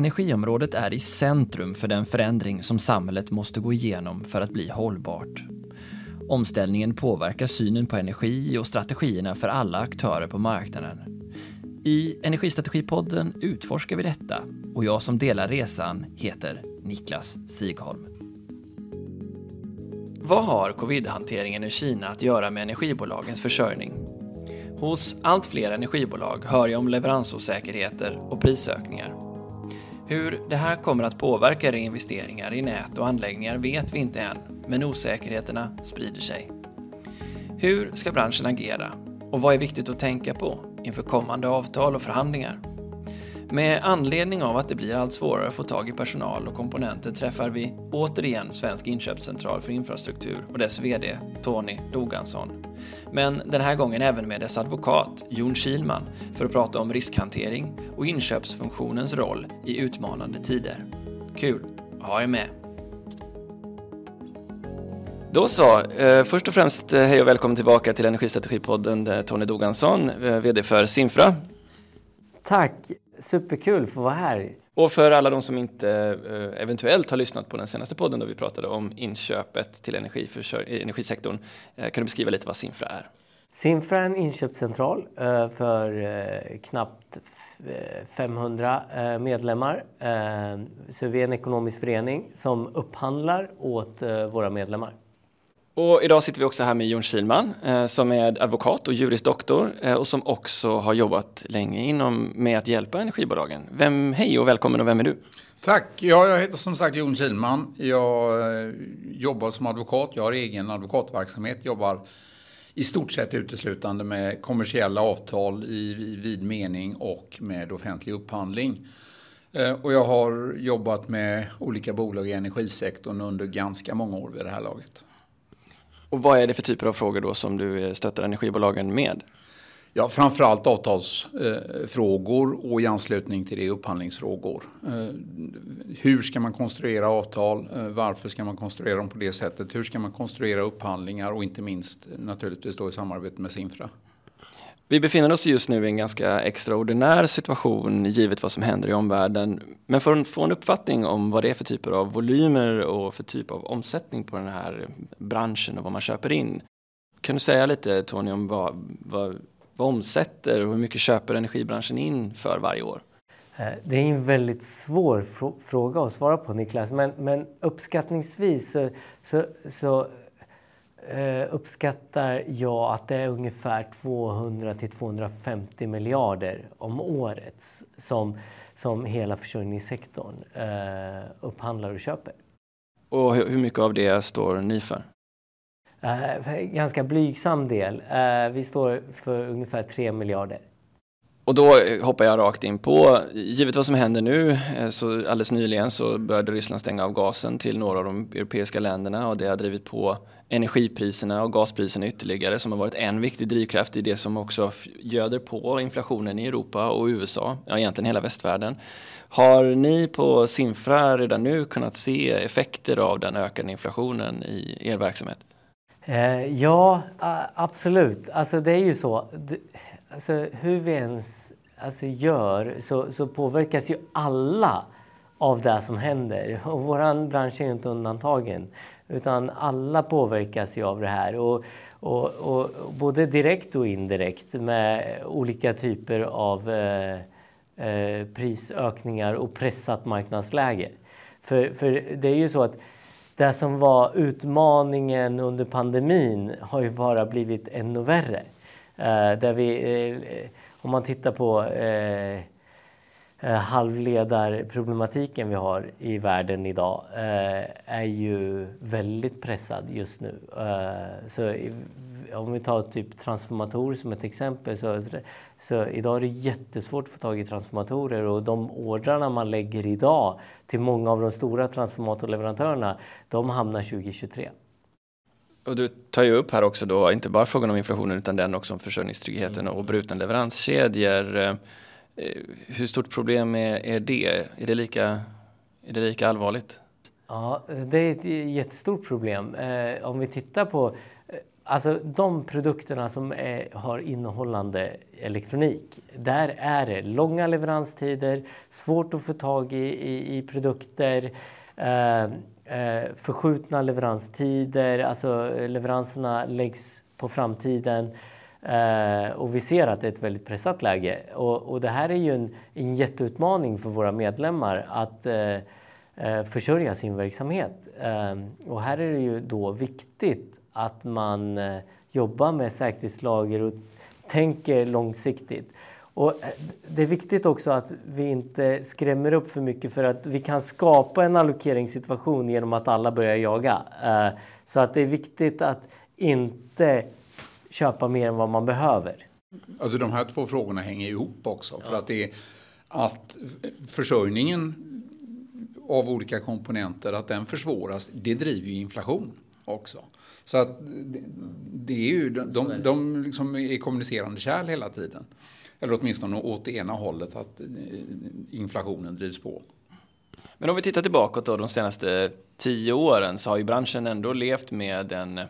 Energiområdet är i centrum för den förändring som samhället måste gå igenom för att bli hållbart. Omställningen påverkar synen på energi och strategierna för alla aktörer på marknaden. I Energistrategipodden utforskar vi detta och jag som delar resan heter Niklas Sigholm. Vad har covid-hanteringen i Kina att göra med energibolagens försörjning? Hos allt fler energibolag hör jag om leveransosäkerheter och prisökningar. Hur det här kommer att påverka reinvesteringar i nät och anläggningar vet vi inte än, men osäkerheterna sprider sig. Hur ska branschen agera och vad är viktigt att tänka på inför kommande avtal och förhandlingar? Med anledning av att det blir allt svårare att få tag i personal och komponenter träffar vi återigen Svensk inköpscentral för infrastruktur och dess VD Tony Logansson. Men den här gången även med dess advokat Jon Kilman för att prata om riskhantering och inköpsfunktionens roll i utmanande tider. Kul att ha er med! Då så, eh, först och främst eh, hej och välkommen tillbaka till Energistrategipodden Tony Dogansson, eh, VD för Simfra. Tack! Superkul att få vara här. Och för alla de som inte eh, eventuellt har lyssnat på den senaste podden då vi pratade om inköpet till energisektorn, eh, kan du beskriva lite vad Simfra är? Simfra är en inköpscentral eh, för knappt 500 medlemmar. Så vi är en ekonomisk förening som upphandlar åt våra medlemmar. Och idag sitter vi också här med Jon Kilman eh, som är advokat och jurisdoktor eh, och som också har jobbat länge inom med att hjälpa energibolagen. Vem, hej och välkommen och vem är du? Tack, ja, jag heter som sagt Jon Kilman. Jag eh, jobbar som advokat, jag har egen advokatverksamhet, jobbar i stort sett uteslutande med kommersiella avtal i vid mening och med offentlig upphandling. Eh, och jag har jobbat med olika bolag i energisektorn under ganska många år vid det här laget. Och vad är det för typer av frågor då som du eh, stöttar energibolagen med? Ja, framförallt avtalsfrågor eh, och i anslutning till det upphandlingsfrågor. Eh, hur ska man konstruera avtal? Eh, varför ska man konstruera dem på det sättet? Hur ska man konstruera upphandlingar och inte minst naturligtvis då i samarbete med Sinfra? Vi befinner oss just nu i en ganska extraordinär situation givet vad som händer i omvärlden. Men för att få en uppfattning om vad det är för typer av volymer och för typ av omsättning på den här branschen och vad man köper in. Kan du säga lite Tony om vad, vad, vad omsätter och hur mycket köper energibranschen in för varje år? Eh, det är en väldigt svår fråga att svara på Niklas, men, men uppskattningsvis så, så, så uppskattar jag att det är ungefär 200 till 250 miljarder om året som, som hela försörjningssektorn eh, upphandlar och köper. Och hur mycket av det står ni för? Eh, ganska blygsam del. Eh, vi står för ungefär 3 miljarder. Och då eh, hoppar jag rakt in på, givet vad som händer nu, eh, så alldeles nyligen så började Ryssland stänga av gasen till några av de europeiska länderna och det har drivit på energipriserna och gaspriserna ytterligare som har varit en viktig drivkraft i det som också göder på inflationen i Europa och USA, ja egentligen hela västvärlden. Har ni på Sinfra redan nu kunnat se effekter av den ökade inflationen i er verksamhet? Eh, ja, absolut. Alltså det är ju så alltså, hur vi ens alltså, gör så, så påverkas ju alla av det som händer. Och vår bransch är inte undantagen. Utan alla påverkas ju av det här. Och, och, och både direkt och indirekt med olika typer av eh, eh, prisökningar och pressat marknadsläge. För, för det är ju så att det som var utmaningen under pandemin har ju bara blivit ännu värre. Eh, där vi, eh, om man tittar på eh, eh halvledarproblematiken vi har i världen idag eh, är ju väldigt pressad just nu. Eh, så om vi tar typ transformatorer som ett exempel så, så idag är det jättesvårt att få tag i transformatorer och de ordrarna man lägger idag till många av de stora transformatorleverantörerna de hamnar 2023. Och du tar ju upp här också då, inte bara frågan om inflationen utan den också om försörjningstryggheten och brutna leveranskedjor. Eh, hur stort problem är, är det? Är det, lika, är det lika allvarligt? Ja, det är ett jättestort problem. Eh, om vi tittar på eh, Alltså de produkterna som är, har innehållande elektronik, där är det långa leveranstider, svårt att få tag i, i, i produkter, eh, eh, förskjutna leveranstider, alltså eh, leveranserna läggs på framtiden. Eh, och vi ser att det är ett väldigt pressat läge. Och, och det här är ju en, en jätteutmaning för våra medlemmar att eh, eh försörja sin verksamhet. Eh, och här är det ju då viktigt att man eh, jobbar med säkerhetslager och tänker långsiktigt. Och eh, det är viktigt också att vi inte skrämmer upp för mycket för att vi kan skapa en allokeringssituation genom att alla börjar jaga. Eh, så att det är viktigt att inte köpa mer än vad man behöver. Alltså de här två frågorna hänger ihop också. För att det är att försörjningen av olika komponenter, att den försvåras, det driver ju inflation också. Så att det är ju, de, de liksom är kommunicerande kärl hela tiden. Eller åtminstone åt det ena hållet, att eh, inflationen drivs på. Men om vi tittar tillbaka då de senaste tio åren så har ju branschen ändå levt med en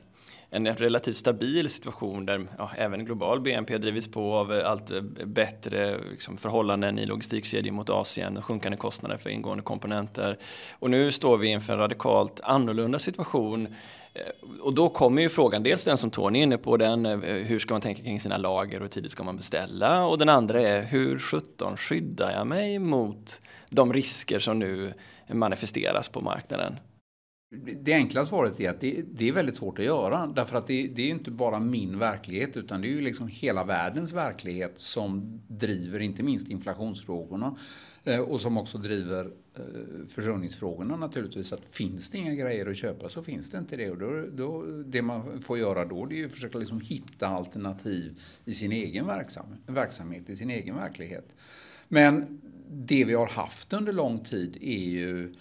en relativt stabil situation där ja, även global BNP drivits på av allt bättre liksom, förhållanden i logistikkedjor mot Asien, sjunkande kostnader för ingående komponenter. Och nu står vi inför en radikalt annorlunda situation Eh, och då kommer ju frågan, dels den som Tony är inne på, den, eh, hur ska man tänka kring sina lager och hur tidigt ska man beställa? Och den andra är, hur sjutton skyddar jag mig mot de risker som nu manifesteras på marknaden? Det enkla svaret är att det, det, är väldigt svårt att göra. Därför att det, det är inte bara min verklighet utan det är ju liksom hela världens verklighet som driver inte minst inflationsfrågorna. Eh, och som också driver Eh, försörjningsfrågorna naturligtvis. Att finns det inga grejer att köpa så finns det inte det. Och då, då, det man får göra då det är att försöka liksom hitta alternativ i sin egen verksam, verksamhet, i sin egen verklighet. Men det vi har haft under lång tid är ju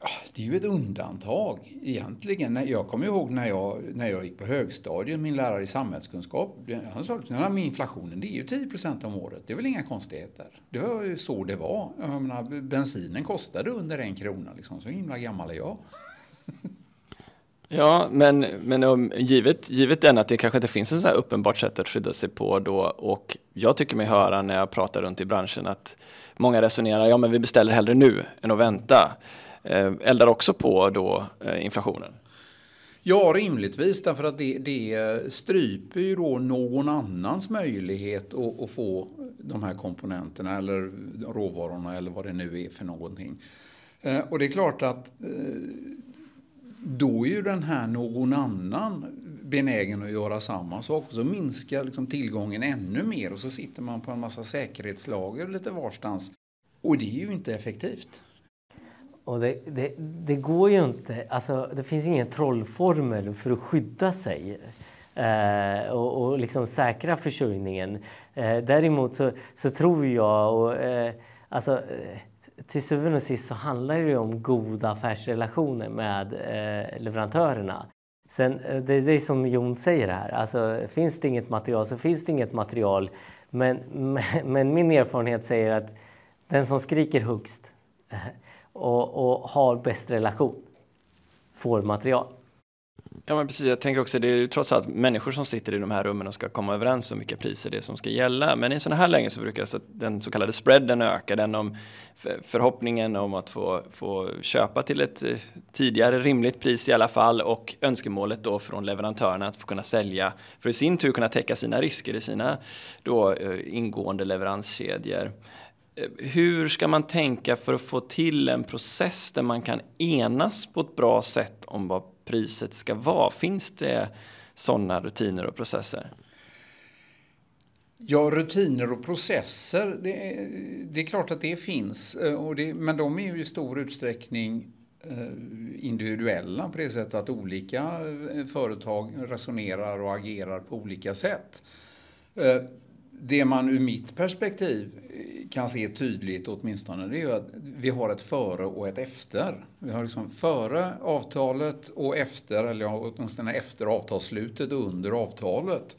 Ah, det är ju ett undantag egentligen. Jag kommer ihåg när jag, när jag gick på högstadiet, min lärare i samhällskunskap, han sa att inflationen det är ju 10% om året. Det är väl inga konstigheter. Det var ju så det var. Jag menar, bensinen kostade under en krona, liksom. så himla gammal är jag. Ja, men, men om, givet, givet den att det kanske inte finns ett så här uppenbart sätt att skydda sig på då och jag tycker mig höra när jag pratar runt i branschen att många resonerar, ja men vi beställer hellre nu än att vänta. Eh, eldar också på då eh, inflationen? Ja, rimligtvis därför att det, det stryper ju då någon annans möjlighet att, att, få de här komponenterna eller råvarorna eller vad det nu är för någonting. Eh, och det är klart att då är ju den här någon annan benägen att göra samma sak. Så minskar liksom tillgången ännu mer och så sitter man på en massa säkerhetslager lite varstans. Och det är ju inte effektivt. Och det, det, det, går ju inte, alltså det finns ingen trollformel för att skydda sig eh, och, och liksom säkra försörjningen. Eh, däremot så, så, tror jag, och, eh, alltså, eh, till syvende och sist så handlar det om goda affärsrelationer med eh, leverantörerna. Sen, eh, det är det som Jon säger här, alltså, finns det inget material så finns det inget material. Men, men, men min erfarenhet säger att den som skriker högst och, och har bäst relation får material. Ja men precis, jag tänker också det är ju trots allt människor som sitter i de här rummen och ska komma överens om vilka priser det är som ska gälla. Men i sådana här lägen så brukar så den så kallade spreaden öka, den om förhoppningen om att få, få köpa till ett eh, tidigare rimligt pris i alla fall och önskemålet då från leverantörerna att få kunna sälja för i sin tur kunna täcka sina risker i sina då eh, ingående leveranskedjor. Hur ska man tänka för att få till en process där man kan enas på ett bra sätt om vad priset ska vara? Finns det sådana rutiner och processer? Ja, rutiner och processer, det är, det är klart att det finns. Eh, och det, men de är ju i stor utsträckning eh, individuella på det sättet att olika eh, företag resonerar och agerar på olika sätt. Det man ur mitt perspektiv kan se tydligt åtminstone det är ju att vi har ett före och ett efter. Vi har liksom före avtalet och efter, eller åtminstone efter avtalsslutet och under avtalet.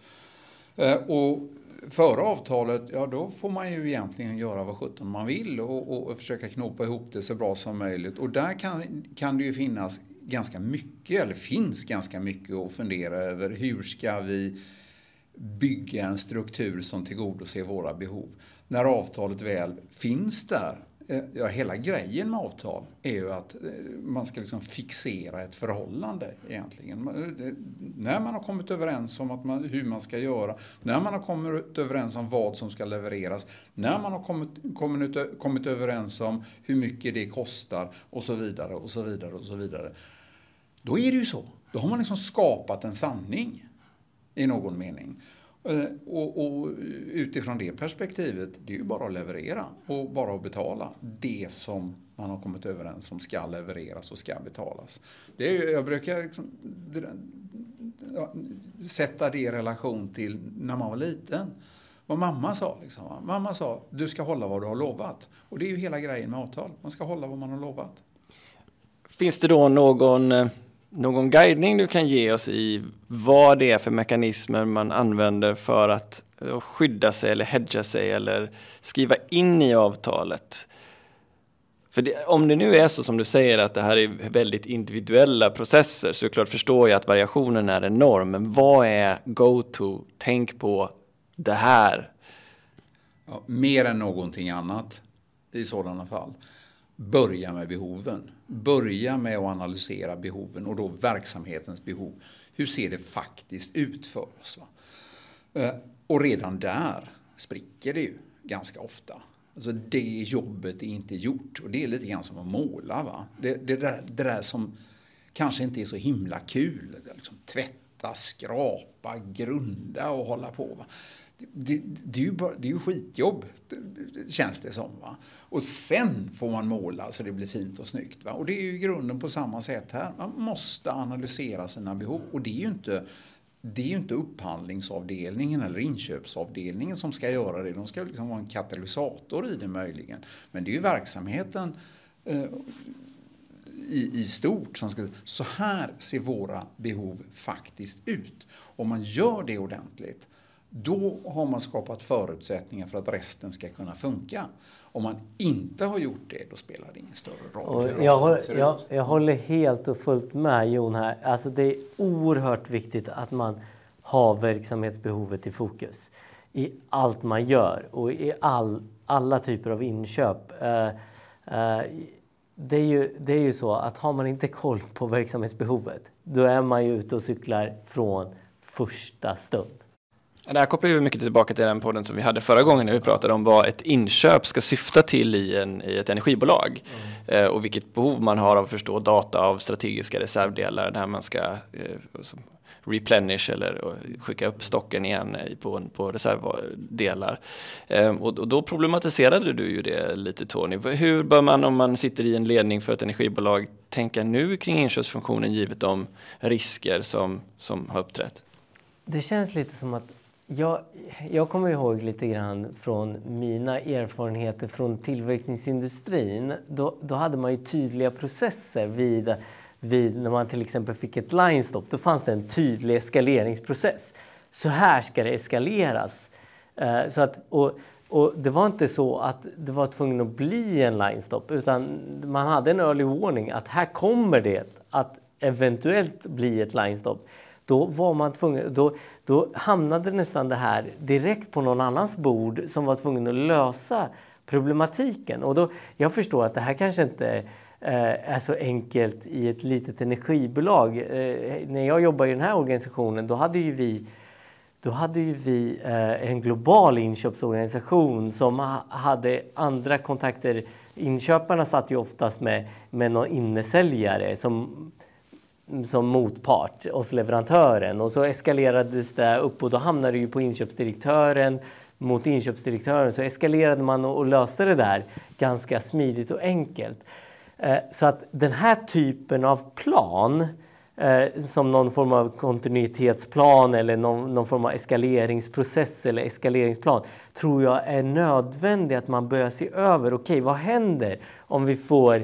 Eh, och före avtalet, ja då får man ju egentligen göra vad sjutton man vill och, och, och, försöka knåpa ihop det så bra som möjligt. Och där kan, kan det ju finnas ganska mycket, eller finns ganska mycket att fundera över. Hur ska vi bygga en struktur som tillgodoser våra behov? När avtalet väl finns där eh, ja, hela grejen med avtal är ju att eh, man ska liksom fixera ett förhållande egentligen. Eh, när man har kommit överens om att man, hur man ska göra, när man har kommit överens om vad som ska levereras, när man har kommit, kommit, kommit överens om hur mycket det kostar och så vidare och så vidare och så vidare. Då är det ju så. Då har man liksom skapat en sanning i någon mening. Eh, och, och, utifrån det perspektivet, det är ju bara att leverera och bara att betala det som man har kommit överens om ska levereras och ska betalas. Det är, jag brukar liksom, sätta det i relation till när man var liten. Vad mamma sa. Liksom. Mamma sa, du ska hålla vad du har lovat. Och det är ju hela grejen med avtal. Man ska hålla vad man har lovat. Finns det då någon eh, någon guidning du kan ge oss i vad det är för mekanismer man använder för att eh, skydda sig eller hedga sig eller skriva in i avtalet? För det, om det nu är så som du säger att det här är väldigt individuella processer så klart förstår jag att variationen är enorm. Men vad är go-to? Tänk på det här. Ja, mer än någonting annat i sådana fall. Börja med behoven. Börja med att analysera behoven och då verksamhetens behov. Hur ser det faktiskt ut för oss? Va? Eh, och redan där spricker det ju ganska ofta. Alltså det jobbet är inte gjort och det är lite grann som att måla. Va? Det, det, där, det där som kanske inte är så himla kul. Liksom tvätta, skrapa, grunda och hålla på. Va? Det, det, är ju bara, det är ju skitjobb, känns det som. Va? Och sen får man måla så det blir fint och snyggt. Va? Och det är ju grunden på samma sätt här. Man måste analysera sina behov. Och det är ju inte, det är ju inte upphandlingsavdelningen eller inköpsavdelningen som ska göra det. De ska liksom vara en katalysator i det möjligen. Men det är ju verksamheten eh, i, i stort som ska... Så här ser våra behov faktiskt ut. Om man gör det ordentligt då har man skapat förutsättningar för att resten ska kunna funka. Om man inte har gjort det, då spelar det ingen större roll. jag, håller, jag, jag, håller helt och fullt med Jon här. Alltså det är oerhört viktigt att man har verksamhetsbehovet i fokus i allt man gör och i all, alla typer av inköp. Uh, uh, det är, ju, det är ju så att har man inte koll på verksamhetsbehovet då är man ju ute och cyklar från första stund. Det här kopplar ju mycket tillbaka till den podden som vi hade förra gången när vi pratade om vad ett inköp ska syfta till i, en, i ett energibolag mm. eh, och vilket behov man har av att förstå data av strategiska reservdelar där man ska eh, replenish eller skicka upp stocken igen på, på reservdelar. Eh, och, och, då problematiserade du ju det lite Tony. Hur bör man om man sitter i en ledning för ett energibolag tänka nu kring inköpsfunktionen givet de risker som, som har uppträtt? Det känns lite som att jag, jag kommer ihåg lite grann från mina erfarenheter från tillverkningsindustrin. Då, då hade man ju tydliga processer vid, vid när man till exempel fick ett line stop. Då fanns det en tydlig eskaleringsprocess. Så här ska det eskaleras. Eh, så att, och, och det var inte så att det var tvungen att bli en line stop utan man hade en early warning att här kommer det att eventuellt bli ett line stop. Då var man tvungen, då, då hamnade nästan det här direkt på någon annans bord som var tvungen att lösa problematiken. Och då, jag förstår att det här kanske inte eh, är så enkelt i ett litet energibolag. Eh, när jag jobbade i den här organisationen då hade ju vi då hade ju vi eh, en global inköpsorganisation som ha, hade andra kontakter. Inköparna satt ju oftast med, med någon innesäljare som som motpart hos leverantören och så eskalerades det upp och då hamnade det ju på inköpsdirektören mot inköpsdirektören så eskalerade man och löste det där ganska smidigt och enkelt. Eh, så att den här typen av plan eh, som någon form av kontinuitetsplan eller någon, någon, form av eskaleringsprocess eller eskaleringsplan tror jag är nödvändig att man börjar se över. Okej, okay, vad händer om vi får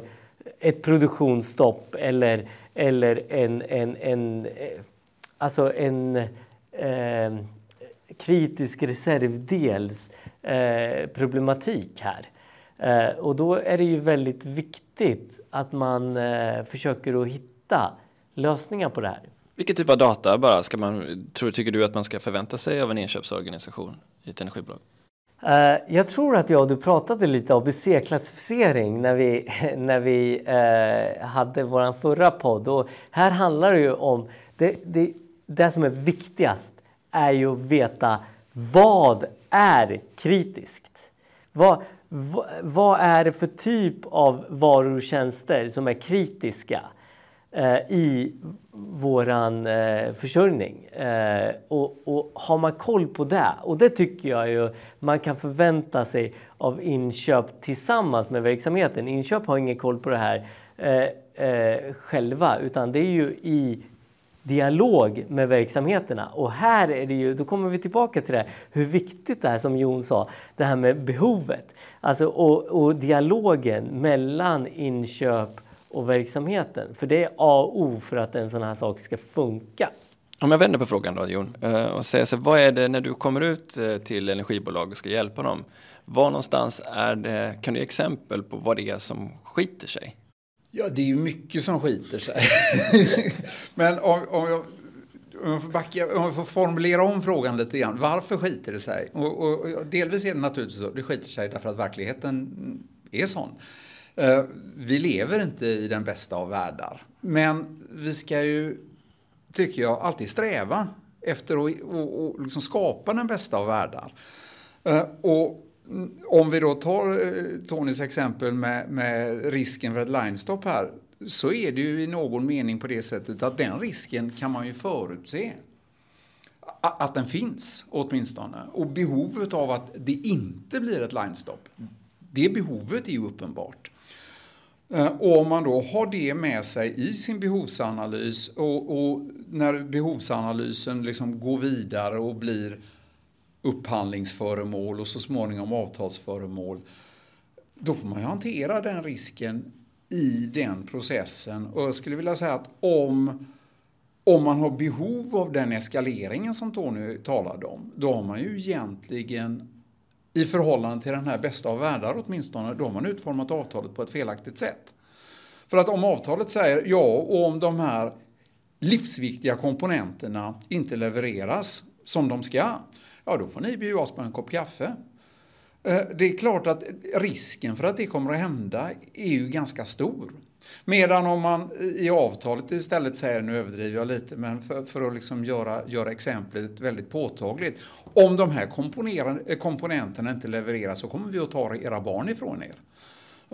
ett produktionsstopp eller eller en, en, en, alltså en eh, kritisk reservdels eh, problematik här. Eh, och då är det ju väldigt viktigt att man eh, försöker att hitta hitta lösningar på det här. Vilken typ av data bara ska man, tror, tycker du att man ska förvänta sig av en inköpsorganisation i ett energibolag? Uh, jag tror att jag och du pratade lite ABC-klassificering när vi, när vi uh, hade vår förra podd. Och här handlar det ju om, det, det, det som är viktigast är ju att veta vad är kritiskt? Vad, vad, vad är det för typ av varor och tjänster som är kritiska? Eh, i våran eh, försörjning. Eh, och, och, har man koll på det, och det tycker jag ju man kan förvänta sig av inköp tillsammans med verksamheten. Inköp har ingen koll på det här eh, eh, själva utan det är ju i dialog med verksamheterna. Och här är det ju, då kommer vi tillbaka till det hur viktigt det är som Jon sa, det här med behovet. Alltså, och, och dialogen mellan inköp och verksamheten. För det är A och O för att en sån här sak ska funka. Om jag vänder på frågan då Jon eh, och säger så vad är det när du kommer ut eh, till energibolag och ska hjälpa dem? Var någonstans är det, kan du ge exempel på vad det är som skiter sig? Ja, det är ju mycket som skiter sig. Men om, om, jag, om, jag får backa, om jag får formulera om frågan lite grann. Varför skiter det sig? Och, och, och delvis är det naturligtvis så. Det skiter sig därför att verkligheten är sån. Eh, vi lever inte i den bästa av världar. Men vi ska ju, tycker jag, alltid sträva efter att och, och liksom skapa den bästa av världar. Eh, och om vi då tar eh, Tonys exempel med, med risken för ett line-stop här så är det ju i någon mening på det sättet att den risken kan man ju förutse. Att den finns åtminstone. Och behovet av att det inte blir ett line-stop, det behovet är ju uppenbart. Eh, och om man då har det med sig i sin behovsanalys och, och när behovsanalysen liksom går vidare och blir upphandlingsföremål och så småningom avtalsföremål, då får man ju hantera den risken i den processen. Och jag skulle vilja säga att om, om man har behov av den eskaleringen som Tony talade om, då har man ju egentligen i förhållande till den här bästa av världar åtminstone, då har man utformat avtalet på ett felaktigt sätt. För att om avtalet säger ja, och om de här livsviktiga komponenterna inte levereras som de ska, ja då får ni bjuda oss på en kopp kaffe. Eh, det är klart att risken för att det kommer att hända är ju ganska stor. Medan om man i avtalet istället säger, nu överdriver jag lite, men för, för att liksom göra, göra exemplet väldigt påtagligt. Om de här komponenterna inte levereras så kommer vi att ta era barn ifrån er.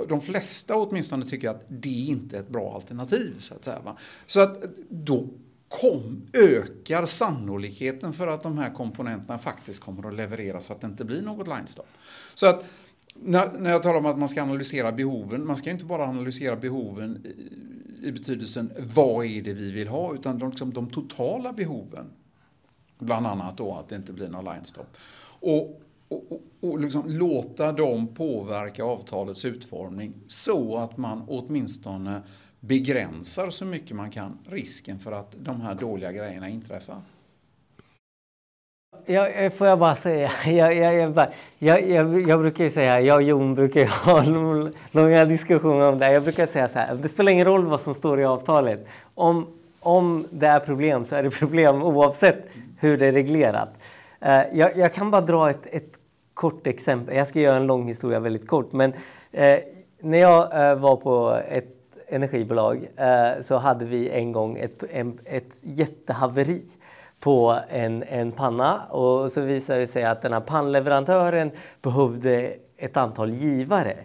De flesta åtminstone tycker att det inte är ett bra alternativ. Så att säga. Så att då kom, ökar sannolikheten för att de här komponenterna faktiskt kommer att levereras så att det inte blir något line stop. Så att när, när jag talar om att man ska analysera behoven, man ska inte bara analysera behoven i, i betydelsen vad är det vi vill ha, utan de, liksom, de totala behoven. Bland annat då att det inte blir någon line stop. Och, och, och, och liksom låta dem påverka avtalets utformning så att man åtminstone begränsar så mycket man kan risken för att de här dåliga grejerna inträffar. Jag, eh, får jag bara säga, jag, jag, jag, jag, jag brukar ju säga, jag och Jon brukar ha långa diskussioner om det. Jag brukar säga så här, det spelar ingen roll vad som står i avtalet. Om, om det är problem så är det problem oavsett hur det är reglerat. Eh, jag, jag kan bara dra ett, ett kort exempel. Jag ska göra en lång historia väldigt kort. Men eh, när jag var på ett energibolag så hade vi en gång ett, en, ett jättehaveri på en, en panna och så visade det sig att den här pannleverantören behövde ett antal givare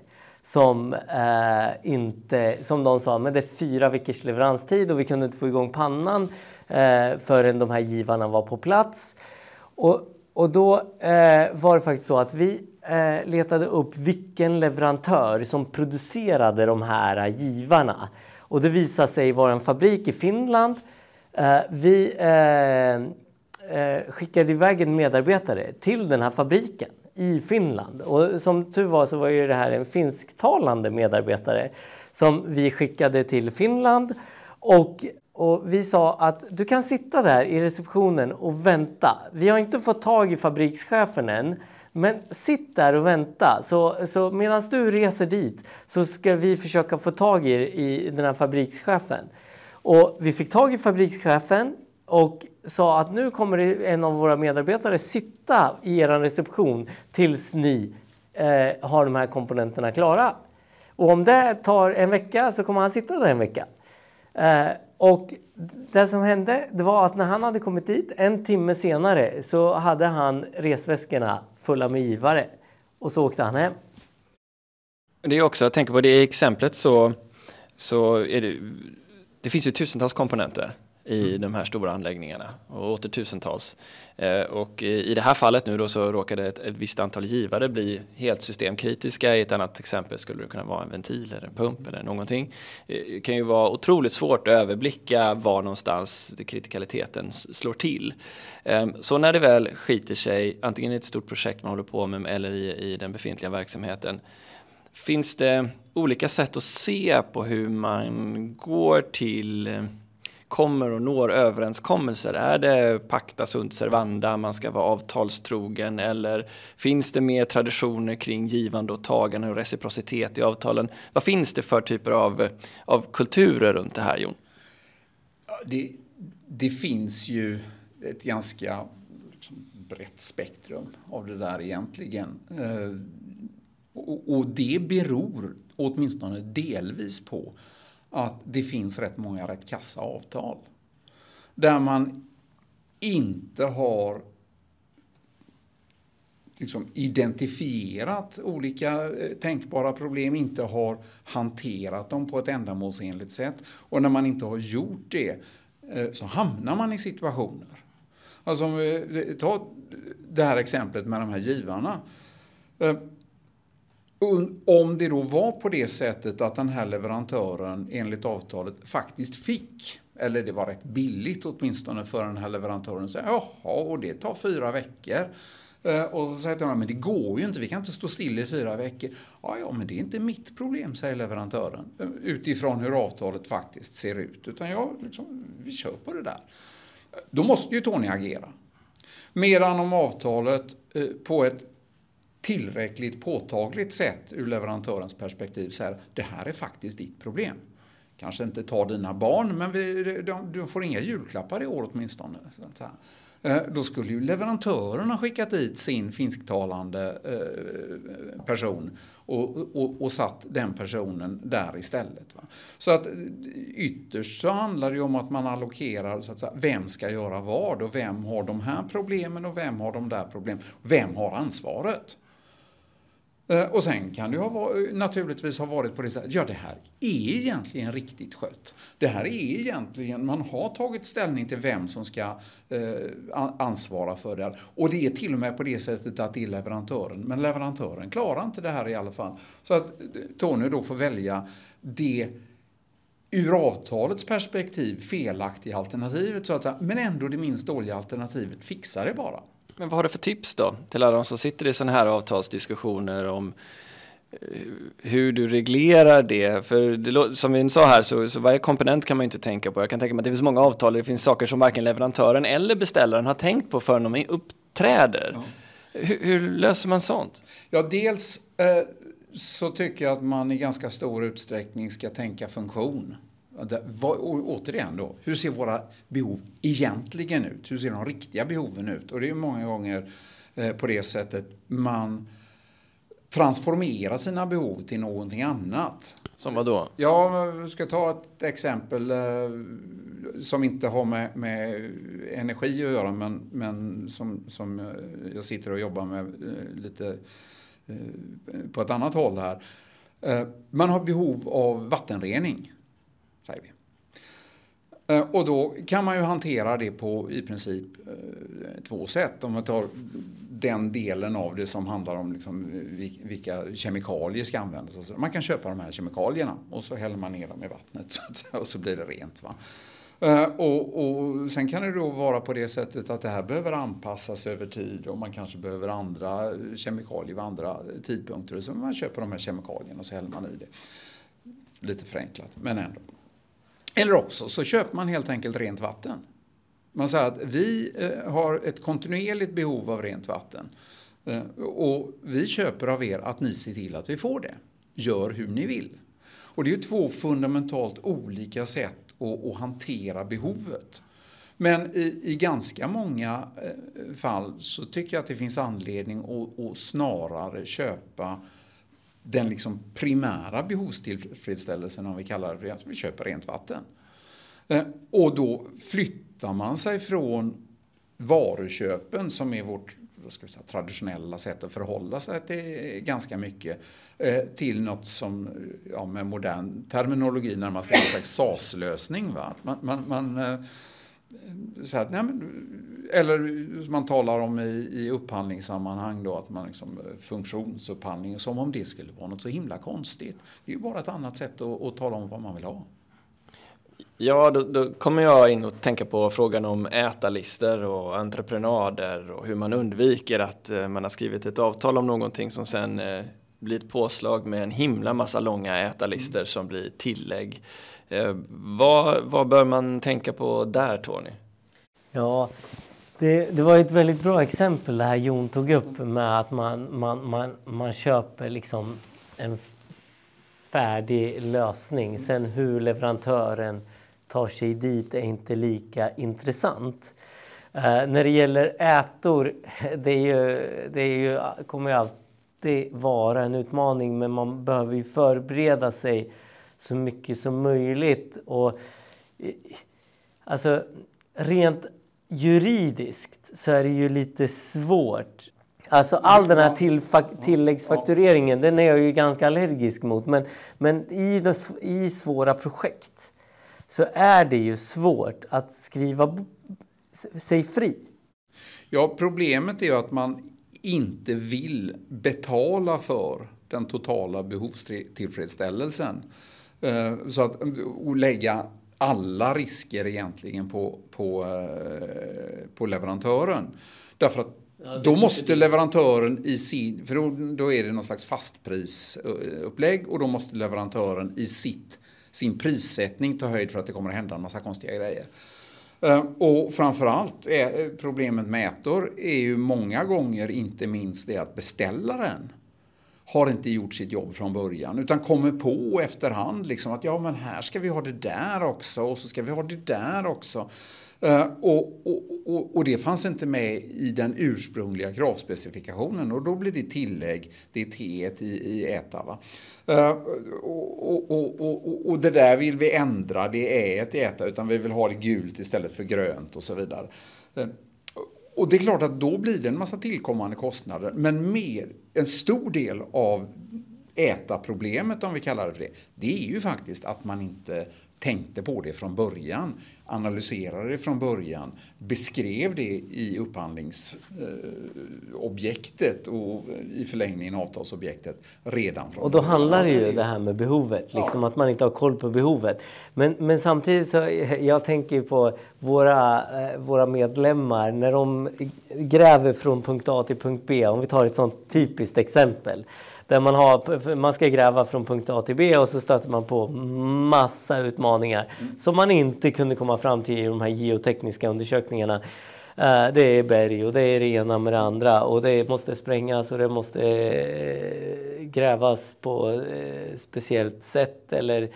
som eh, inte, som de sa, men det är fyra veckors leveranstid och vi kunde inte få igång pannan eh, förrän de här givarna var på plats. Och, och då eh, var det faktiskt så att vi eh, letade upp vilken leverantör som producerade de här givarna. Och det visade sig vara en fabrik i Finland Eh, Eh, vi eh, eh, skickade iväg en medarbetare till den här fabriken i Finland. Och som tur var så var ju det här en finsktalande medarbetare som vi skickade till Finland. Och, och vi sa att du kan sitta där i receptionen och vänta. Vi har inte fått tag i fabrikschefen än. Men sitt där och vänta. Så, så medan du reser dit så ska vi försöka få tag i, i den här fabrikschefen. Och vi fick tag i fabrikschefen och sa att nu kommer en av våra medarbetare sitta i er reception tills ni eh, har de här komponenterna klara. Och om det tar en vecka så kommer han sitta där en vecka. Eh, och det som hände det var att när han hade kommit dit en timme senare så hade han resväskorna fulla med givare och så åkte han hem. Det är också, jag tänker på det exemplet så, så är det, det finns ju tusentals komponenter i mm. de här stora anläggningarna och åter tusentals. Eh, och i det här fallet nu då så råkade ett, ett visst antal givare bli helt systemkritiska. I ett annat exempel skulle det kunna vara en ventil eller en pump eller någonting. Eh, det kan ju vara otroligt svårt att överblicka var någonstans kritikaliteten slår till. Eh, så när det väl skiter sig, antingen i ett stort projekt man håller på med eller i, i den befintliga verksamheten, finns det olika sätt att se på hur man går till eh, kommer och når överenskommelser? Är det pacta sunt servanda, man ska vara avtalstrogen eller finns det mer traditioner kring givande och tagande och reciprocitet i avtalen? Vad finns det för typer av, eh, av kulturer runt det här, Jon? Det, det finns ju ett ganska liksom, brett spektrum av det där egentligen. Eh, och, och det beror åtminstone delvis på att det finns rätt många rätt kassa avtal. Där man inte har liksom identifierat olika eh, tänkbara problem, inte har hanterat dem på ett ändamålsenligt sätt. Och när man inte har gjort det eh, så hamnar man i situationer. Alltså om vi eh, tar det här exemplet med de här givarna. Om det då var på det sättet att den här leverantören enligt avtalet faktiskt fick, eller det var rätt billigt åtminstone för den här leverantören, säga jaha, och det tar fyra veckor. Eh, och så säger jag, men det går ju inte, vi kan inte stå still i fyra veckor. Ja, ja, men det är inte mitt problem, säger leverantören, eh, utifrån hur avtalet faktiskt ser ut. Utan jag, liksom, vi kör på det där. Då måste ju Tony agera. Medan om avtalet eh, på ett tillräckligt påtagligt sätt ur leverantörens perspektiv så här, det här är faktiskt ditt problem. Kanske inte ta dina barn, men vi, de, du får inga julklappar i år åtminstone. Så att eh, då skulle ju leverantören ha skickat dit sin finsktalande eh, person och, och, och satt den personen där istället. Va? Så att ytterst så handlar det ju om att man allokerar så att säga, vem ska göra vad och vem har de här problemen och vem har de där problemen. Vem har ansvaret? Eh, och sen kan det ha, naturligtvis ha varit på det sättet, ja det här är egentligen riktigt skött. Det här är egentligen, man har tagit ställning till vem som ska eh, ansvara för det här. Och det är till och med på det sättet att det är leverantören, men leverantören klarar inte det här i alla fall. Så att eh, Tony då får välja det ur avtalets perspektiv felaktiga alternativet så att säga, men ändå det minst dåliga alternativet, fixa det bara. Men vad har du för tips då till alla de som sitter i sådana här avtalsdiskussioner om eh, hur du reglerar det. För det, som vi sa här så, så varje komponent kan man inte tänka på. Jag kan tänka mig att det finns många avtal där det finns saker som varken leverantören eller beställaren har tänkt på förrän de uppträder. Ja. Hur, hur, löser man sånt? Ja, dels eh, så tycker jag att man i ganska stor utsträckning ska tänka funktion. Återigen då, hur ser våra behov egentligen ut? Hur ser de riktiga behoven ut? Och det är många gånger eh, på det sättet man transformerar sina behov till någonting annat. Som vad då? Ja, jag ska ta ett exempel eh, som inte har med, med energi att göra men, men som, som eh, jag sitter och jobbar med lite på ett annat håll här. Man har behov av vattenrening säger vi. Eh, och då kan man ju hantera det på i princip eh, två sätt. Om man tar den delen av det som handlar om liksom vilka kemikalier ska användas. Man kan köpa de här kemikalierna och så häller man ner dem i vattnet så säga, och så blir det rent. Va? Eh, och, och, sen kan det då vara på det sättet att det här behöver anpassas över tid och man kanske behöver andra kemikalier vid andra tidpunkter. Så man köper de här kemikalierna och så häller man i det. Lite förenklat, men ändå. Eller också så köper man helt enkelt rent vatten. Man säger att vi eh, har ett kontinuerligt behov av rent vatten. Eh, och vi köper av er att ni ser till att vi får det. Gör hur ni vill. Och det är två fundamentalt olika sätt att hantera behovet. Men i, i ganska många eh, fall så tycker jag att det finns anledning att, att snarare köpa den liksom primära behovstillfredsställelsen, om vi kallar det för det, alltså vi köper rent vatten. Eh, och då flyttar man sig från varuköpen som är vårt vad ska vi säga, traditionella sätt att förhålla sig till ganska mycket eh, till något som ja, med modern terminologi närmast är en slags SAS-lösning. Man, man, man eh, så här, nej men, eller man talar om i, i upphandlingssammanhang då att man liksom funktionsupphandling som om det skulle vara något så himla konstigt. Det är ju bara ett annat sätt att, att tala om vad man vill ha. Ja, då, då, kommer jag in och tänka på frågan om ätarlister och entreprenader och hur man undviker att eh, man har skrivit ett avtal om någonting som sen eh, blir ett påslag med en himla massa långa ätarlister mm. som blir tillägg. Eh, vad, vad bör man tänka på där, Tony? Ja, det, det, var ett väldigt bra exempel det här Jon tog upp med att man, man, man, man köper liksom en färdig lösning. Sen hur leverantören tar sig dit är inte lika intressant. Eh, när det gäller ätor, det, är ju, det är ju, kommer ju alltid vara en utmaning men man behöver ju förbereda sig så mycket som möjligt. Och, eh, alltså, rent juridiskt så är det ju lite svårt. Alltså all den här tilläggsfaktureringen den är jag ju ganska allergisk mot. Men, men i, i svåra projekt så är det ju svårt att skriva sig fri. Ja, problemet är ju att man inte vill betala för den totala behovstillfredsställelsen. Eh, så att lägga alla risker egentligen på, på, eh, på leverantören. Därför att ja, då måste leverantören i sin, för då, då är det någon slags fastprisupplägg och då måste leverantören i sitt, sin prissättning ta höjd för att det kommer att hända en massa konstiga grejer. Eh, och framförallt är problemet med ätor är ju många gånger inte minst det att beställaren har inte gjort sitt jobb från början utan kommer på efterhand liksom att ja men här ska vi ha det där också och så ska vi ha det där också. Uh, och, och, och, och, det fanns inte med i den ursprungliga kravspecifikationen och då blir det tillägg, det är T i, i ETA. Va? Uh, och, och, det där vill vi ändra, det är ett i ETA utan vi vill ha det gult istället för grönt och så vidare. Eh, och det är klart att då blir det en massa tillkommande kostnader. Men mer, en stor del av äta-problemet, om vi kallar det för det, det är ju faktiskt att man inte tänkte på det från början, analyserade det från början, beskrev det i upphandlingsobjektet och i förlängningen avtalsobjektet redan från Och då handlar det ju det här med behovet, liksom ja. att man inte har koll på behovet. Men, men samtidigt så, jag tänker på våra, eh, våra medlemmar när de gräver från punkt A till punkt B, om vi tar ett sånt typiskt exempel. Där man, har, man ska gräva från punkt A till B och så stöter man på massa utmaningar mm. som man inte kunde komma fram till i de här geotekniska undersökningarna. Eh, det är berg och det är det ena med det andra och det måste sprängas och det måste eh, grävas på eh, speciellt sätt. Eller...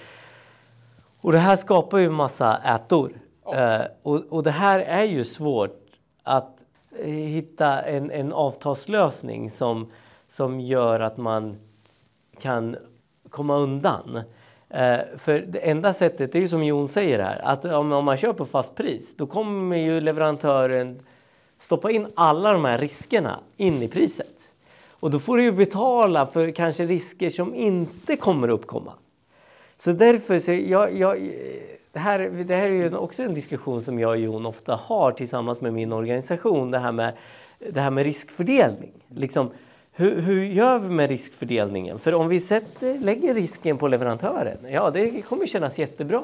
Och det här skapar ju massa ätor. Ja. Och, och det här är ju svårt att hitta en, en avtalslösning som som gör att man kan komma undan. Eh, för det enda sättet är ju som Jon säger här, att om, om man köper fast pris då kommer ju leverantören stoppa in alla de här riskerna in i priset. Och då får du ju betala för kanske risker som inte kommer uppkomma. Så därför så jag, jag det här, det här är ju också en diskussion som jag och Jon ofta har tillsammans med min organisation. Det här med, det här med riskfördelning. Liksom, hur, hur, gör vi med riskfördelningen? För om vi sätter, lägger risken på leverantören, ja det kommer kännas jättebra.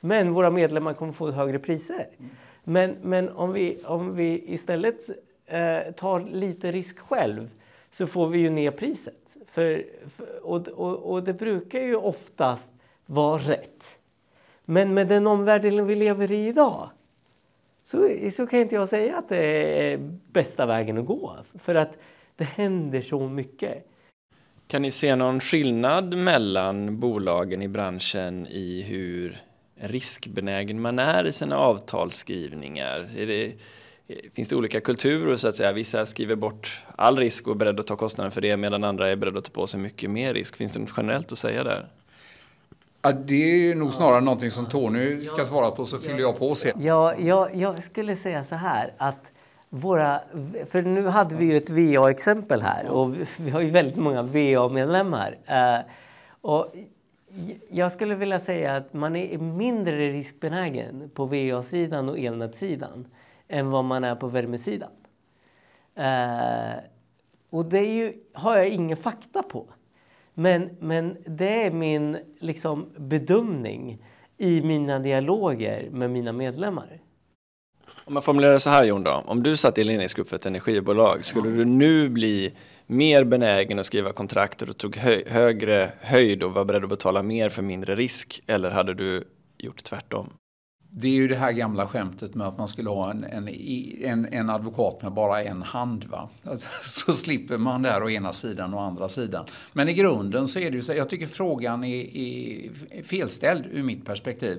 Men våra medlemmar kommer få högre priser. Men, men om, vi, om vi istället eh, tar lite risk själv så får vi ju ner priset. För, för och, och, och, det brukar ju oftast vara rätt. Men med den omvärlden vi lever i idag så, så kan inte jag säga att det är bästa vägen att gå. För att det händer så mycket. Kan ni se någon skillnad mellan bolagen i branschen i hur riskbenägen man är i sina avtalsskrivningar? Är det, finns det olika kulturer så att säga? Vissa skriver bort all risk och är beredda att ta kostnaden för det medan andra är beredda att ta på sig mycket mer risk. Finns det något generellt att säga där? Ja, det är nog snarare någonting som Tony ska svara på så fyller jag på sen. Ja, jag, jag skulle säga så här att våra, för nu hade vi ju ett VA-exempel här och vi har ju väldigt många VA-medlemmar. Eh, och jag skulle vilja säga att man är mindre riskbenägen på VA-sidan och elnätssidan än vad man är på värmesidan. Eh, och det ju, har jag ingen fakta på. Men, men det är min liksom, bedömning i mina dialoger med mina medlemmar. Om man formulerar det så här Jon då. Om du satt i ledningsgrupp för ett energibolag, skulle du nu bli mer benägen att skriva kontrakt och tog hö högre höjd och var beredd att betala mer för mindre risk? Eller hade du gjort tvärtom? Det är ju det här gamla skämtet med att man skulle ha en, en, en, en advokat med bara en hand. Va? Alltså, så slipper man där å ena sidan och andra sidan. Men i grunden så är det ju så, jag tycker frågan är, är felställd ur mitt perspektiv.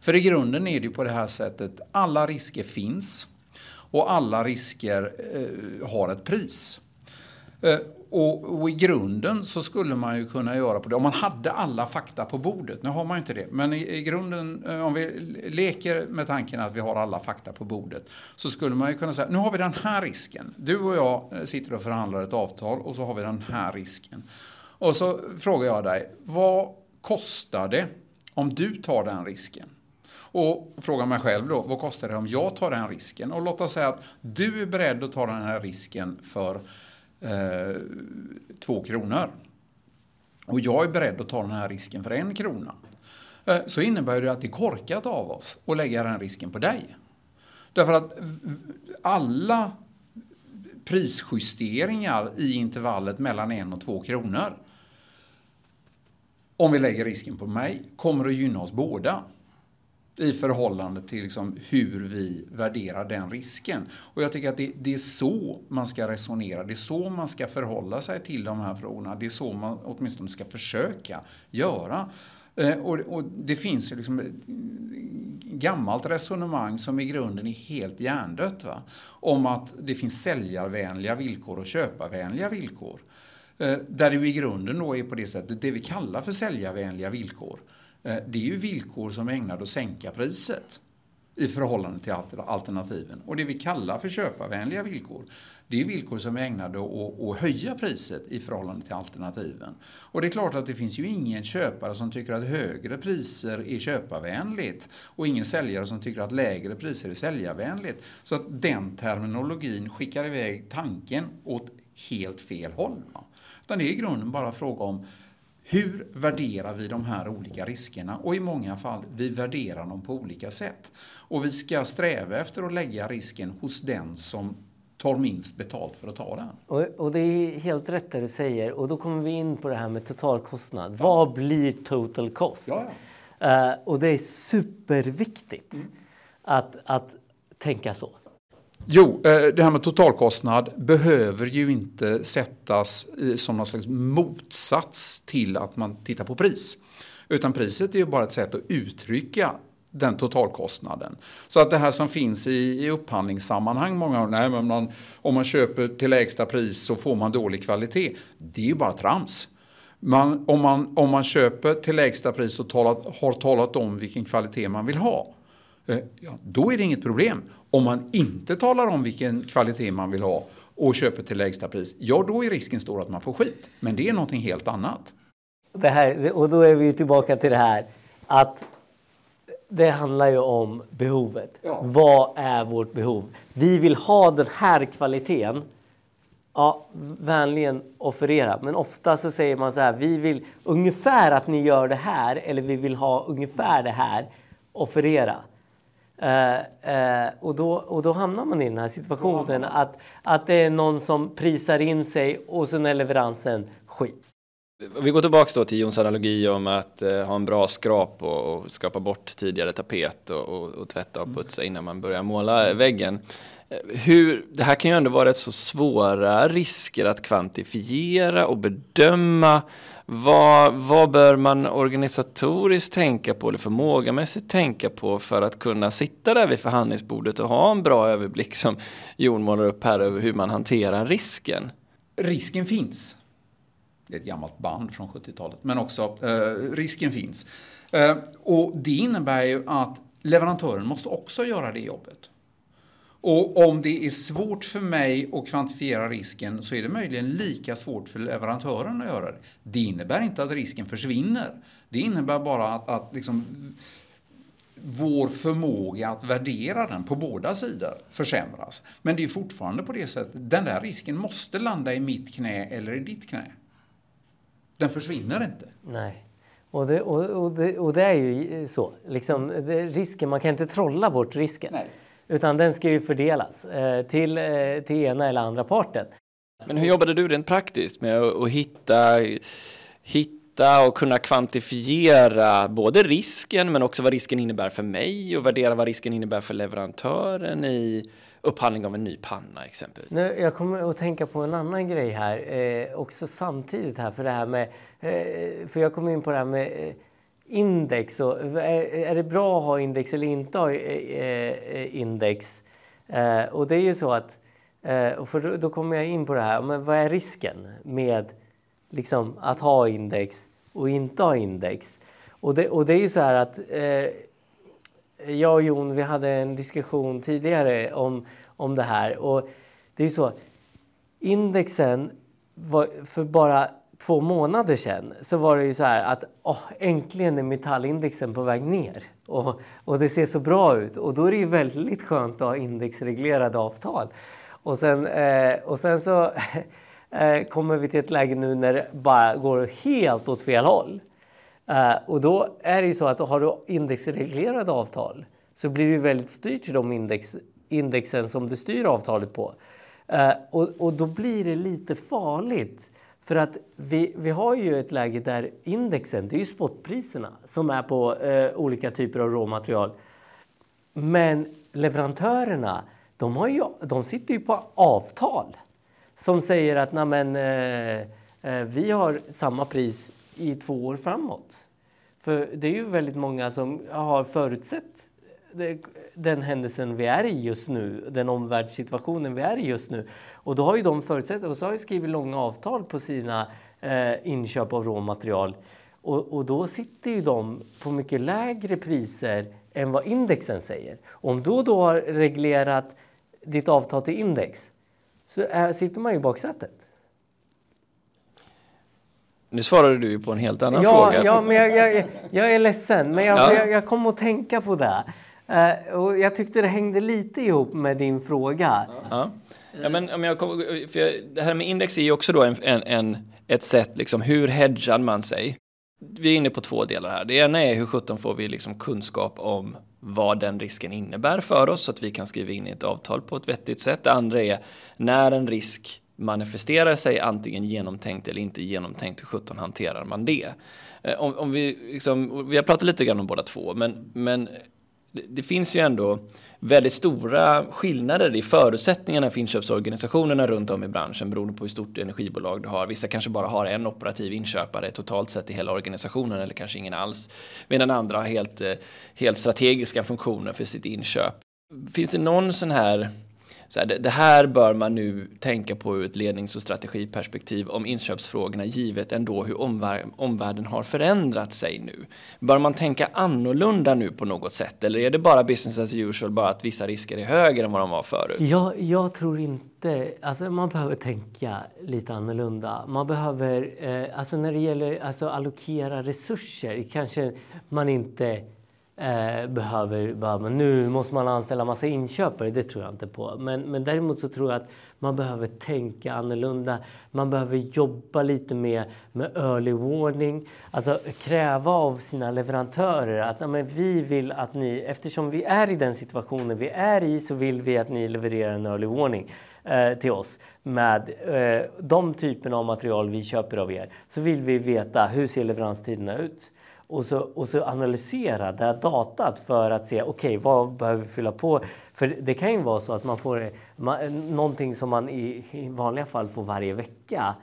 För i grunden är det ju på det här sättet, alla risker finns och alla risker eh, har ett pris. Eh, och, och, i grunden så skulle man ju kunna göra på det, om man hade alla fakta på bordet. Nu har man ju inte det, men i, i grunden, eh, om vi leker med tanken att vi har alla fakta på bordet, så skulle man ju kunna säga, nu har vi den här risken. Du och jag eh, sitter och förhandlar ett avtal och så har vi den här risken. Och så frågar jag dig, vad kostar det om du tar den risken? Och frågar mig själv då, vad kostar det om jag tar den risken? Och låt oss säga att du är beredd att ta den här risken för eh, två kronor. Och jag är beredd att ta den här risken för en krona. Eh, så innebär det att det är korkat av oss att lägga den risken på dig. Därför att alla prisjusteringar i intervallet mellan en och två kronor om vi lägger risken på mig kommer att gynna oss båda i förhållande till liksom hur vi värderar den risken. Och jag tycker att det, det, är så man ska resonera, det är så man ska förhålla sig till de här frågorna. Det är så man åtminstone ska försöka göra. Eh, och, och, det finns ju liksom ett gammalt resonemang som i grunden är helt hjärndött. Va? Om att det finns säljarvänliga villkor och köparvänliga villkor. Eh, där det i grunden då är på det sättet, det vi kallar för säljarvänliga villkor Eh, det är ju villkor som är ägnade att sänka priset i förhållande till alternativen. Och det vi kallar för köparvänliga villkor, det är villkor som är ägnade att, höja priset i förhållande till alternativen. Och det är klart att det finns ju ingen köpare som tycker att högre priser är köparvänligt och ingen säljare som tycker att lägre priser är säljarvänligt. Så att den terminologin skickar iväg tanken åt helt fel håll. Utan det är i grunden bara fråga om hur värderar vi de här olika riskerna? Och i många fall, vi värderar dem på olika sätt. Och vi ska sträva efter att lägga risken hos den som tar minst betalt för att ta den. Och, och, det är helt rätt det du säger. Och då kommer vi in på det här med totalkostnad. Ja. Vad blir total cost? Ja, ja. Uh, och det är superviktigt mm. att, att tänka så. Jo, eh, det här med totalkostnad behöver ju inte sättas som någon slags motsats till att man tittar på pris. Utan priset är ju bara ett sätt att uttrycka den totalkostnaden. Så att det här som finns i, i upphandlingssammanhang många gånger, nej, men man, om man köper till lägsta pris så får man dålig kvalitet. Det är ju bara trams. Man, om, man, om man köper till lägsta pris och talat, har talat om vilken kvalitet man vill ha, ja, då är det inget problem. Om man inte talar om vilken kvalitet man vill ha och köper till lägsta pris, ja då är risken stor att man får skit. Men det är någonting helt annat. Det här, och då är vi tillbaka till det här att det handlar ju om behovet. Ja. Vad är vårt behov? Vi vill ha den här kvaliteten. Ja, vänligen offerera. Men ofta så säger man så här, vi vill ungefär att ni gör det här eller vi vill ha ungefär det här. Offerera. Uh, uh, och, då, och då hamnar man i den här situationen att, att det är någon som prisar in sig och sen är leveransen skit. Vi går tillbaka då till Jons analogi om att eh, ha en bra skrap och, och skrapa bort tidigare tapet och, och, och, tvätta och putsa innan man börjar måla väggen. Eh, hur, det här kan ju ändå vara rätt så svåra risker att kvantifiera och bedöma. Vad, vad bör man organisatoriskt tänka på eller förmågamässigt tänka på för att kunna sitta där vid förhandlingsbordet och ha en bra överblick som Jon målar upp här över hur man hanterar risken? Risken finns. Det är ett gammalt band från 70-talet, men också eh, risken finns. Eh, och det innebär ju att leverantören måste också göra det jobbet. Och om det är svårt för mig att kvantifiera risken så är det möjligen lika svårt för leverantören att göra det. Det innebär inte att risken försvinner. Det innebär bara att, att liksom, vår förmåga att värdera den på båda sidor försämras. Men det är fortfarande på det sättet, den där risken måste landa i mitt knä eller i ditt knä. Den försvinner inte. Nej. Och det, och, och det, och det är ju så. Liksom, risken, man kan inte trolla bort risken. Nej. Utan den ska ju fördelas eh, till, eh, till ena eller andra parten. Men hur jobbade du rent praktiskt med att, hitta, hitta och kunna kvantifiera både risken men också vad risken innebär för mig och värdera vad risken innebär för leverantören i upphandling av en ny panna exempelvis. Nu, jag kommer att tänka på en annan grej här eh, också samtidigt här för det här med, eh, för jag kommer in på det här med eh, index. Och, är, är det bra att ha index eller inte ha eh, eh, index? Eh, och det är ju så att, eh, och för då, då kommer jag in på det här, men vad är risken med liksom, att ha index och inte ha index? Och det, och det är ju så här att eh, jag och Jon, vi hade en diskussion tidigare om, om det här. Och det är ju så, indexen var för bara två månader sedan så var det ju så här att oh, äntligen är metallindexen på väg ner. Och, och det ser så bra ut. Och då är det ju väldigt skönt att ha indexreglerade avtal. Och sen, eh, och sen så eh, kommer vi till ett läge nu när det bara går helt åt fel håll. Eh, och då är det ju så att har du indexreglerade avtal så blir det väldigt styrt till de index, indexen som du styr avtalet på. Uh, och, och då blir det lite farligt. För att vi, vi har ju ett läge där indexen, det är ju spotpriserna som är på eh, olika typer av råmaterial. Men leverantörerna, de, har ju, de sitter ju på avtal som säger att men, eh, eh, vi har samma pris i två år framåt. För det är ju väldigt många som har förutsett den händelsen vi är i just nu, den omvärldssituationen vi är i just nu. Och då har ju de förutsett och så har ju skrivit långa avtal på sina eh, inköp av råmaterial. Och, och då sitter ju de på mycket lägre priser än vad indexen säger. Om du då har reglerat ditt avtal till index så är, sitter man ju i baksätet. Nu svarade du ju på en helt annan ja, fråga. Ja, men jag, jag, jag är ledsen, men jag, ja. jag, jag kom att tänka på det. Uh, och jag tyckte det hängde lite ihop med din fråga. Ja, ja men om jag, för jag, det här med index är ju också då en, en, en, ett sätt, liksom, hur hedgar man sig? Vi är inne på två delar här. Det ena är hur sjutton får vi liksom kunskap om vad den risken innebär för oss så att vi kan skriva in i ett avtal på ett vettigt sätt. Det andra är när en risk manifesterar sig antingen genomtänkt eller inte genomtänkt, hur sjutton hanterar man det? Eh, om, om vi, liksom, vi har pratat lite grann om båda två, men, men det finns ju ändå väldigt stora skillnader i förutsättningarna för inköpsorganisationerna runt om i branschen beroende på hur stort energibolag du har. Vissa kanske bara har en operativ inköpare totalt sett i hela organisationen eller kanske ingen alls. Medan andra har helt, eh, helt strategiska funktioner för sitt inköp. Finns det någon sån här så här, det, här bör man nu tänka på ur ett lednings och strategiperspektiv om inköpsfrågorna givet ändå hur omvär omvärlden har förändrat sig nu. Bör man tänka annorlunda nu på något sätt eller är det bara business as usual, bara att vissa risker är högre än vad de var förut? Jag, jag tror inte, alltså man behöver tänka lite annorlunda. Man behöver, eh, alltså när det gäller alltså allokera resurser, kanske man inte eh, behöver, bara, nu måste man anställa massa inköpare, det tror jag inte på. Men, men däremot så tror jag att man behöver tänka annorlunda. Man behöver jobba lite mer med early warning. Alltså kräva av sina leverantörer att men vi vill att ni, eftersom vi är i den situationen vi är i så vill vi att ni levererar en early warning. eh, till oss med eh, de typerna av material vi köper av er så vill vi veta hur ser leveranstiderna ut? Och så, och så analysera det här datat för att se okej, okay, vad behöver vi fylla på? För det kan ju vara så att man får man, någonting som man i, i vanliga fall får varje vecka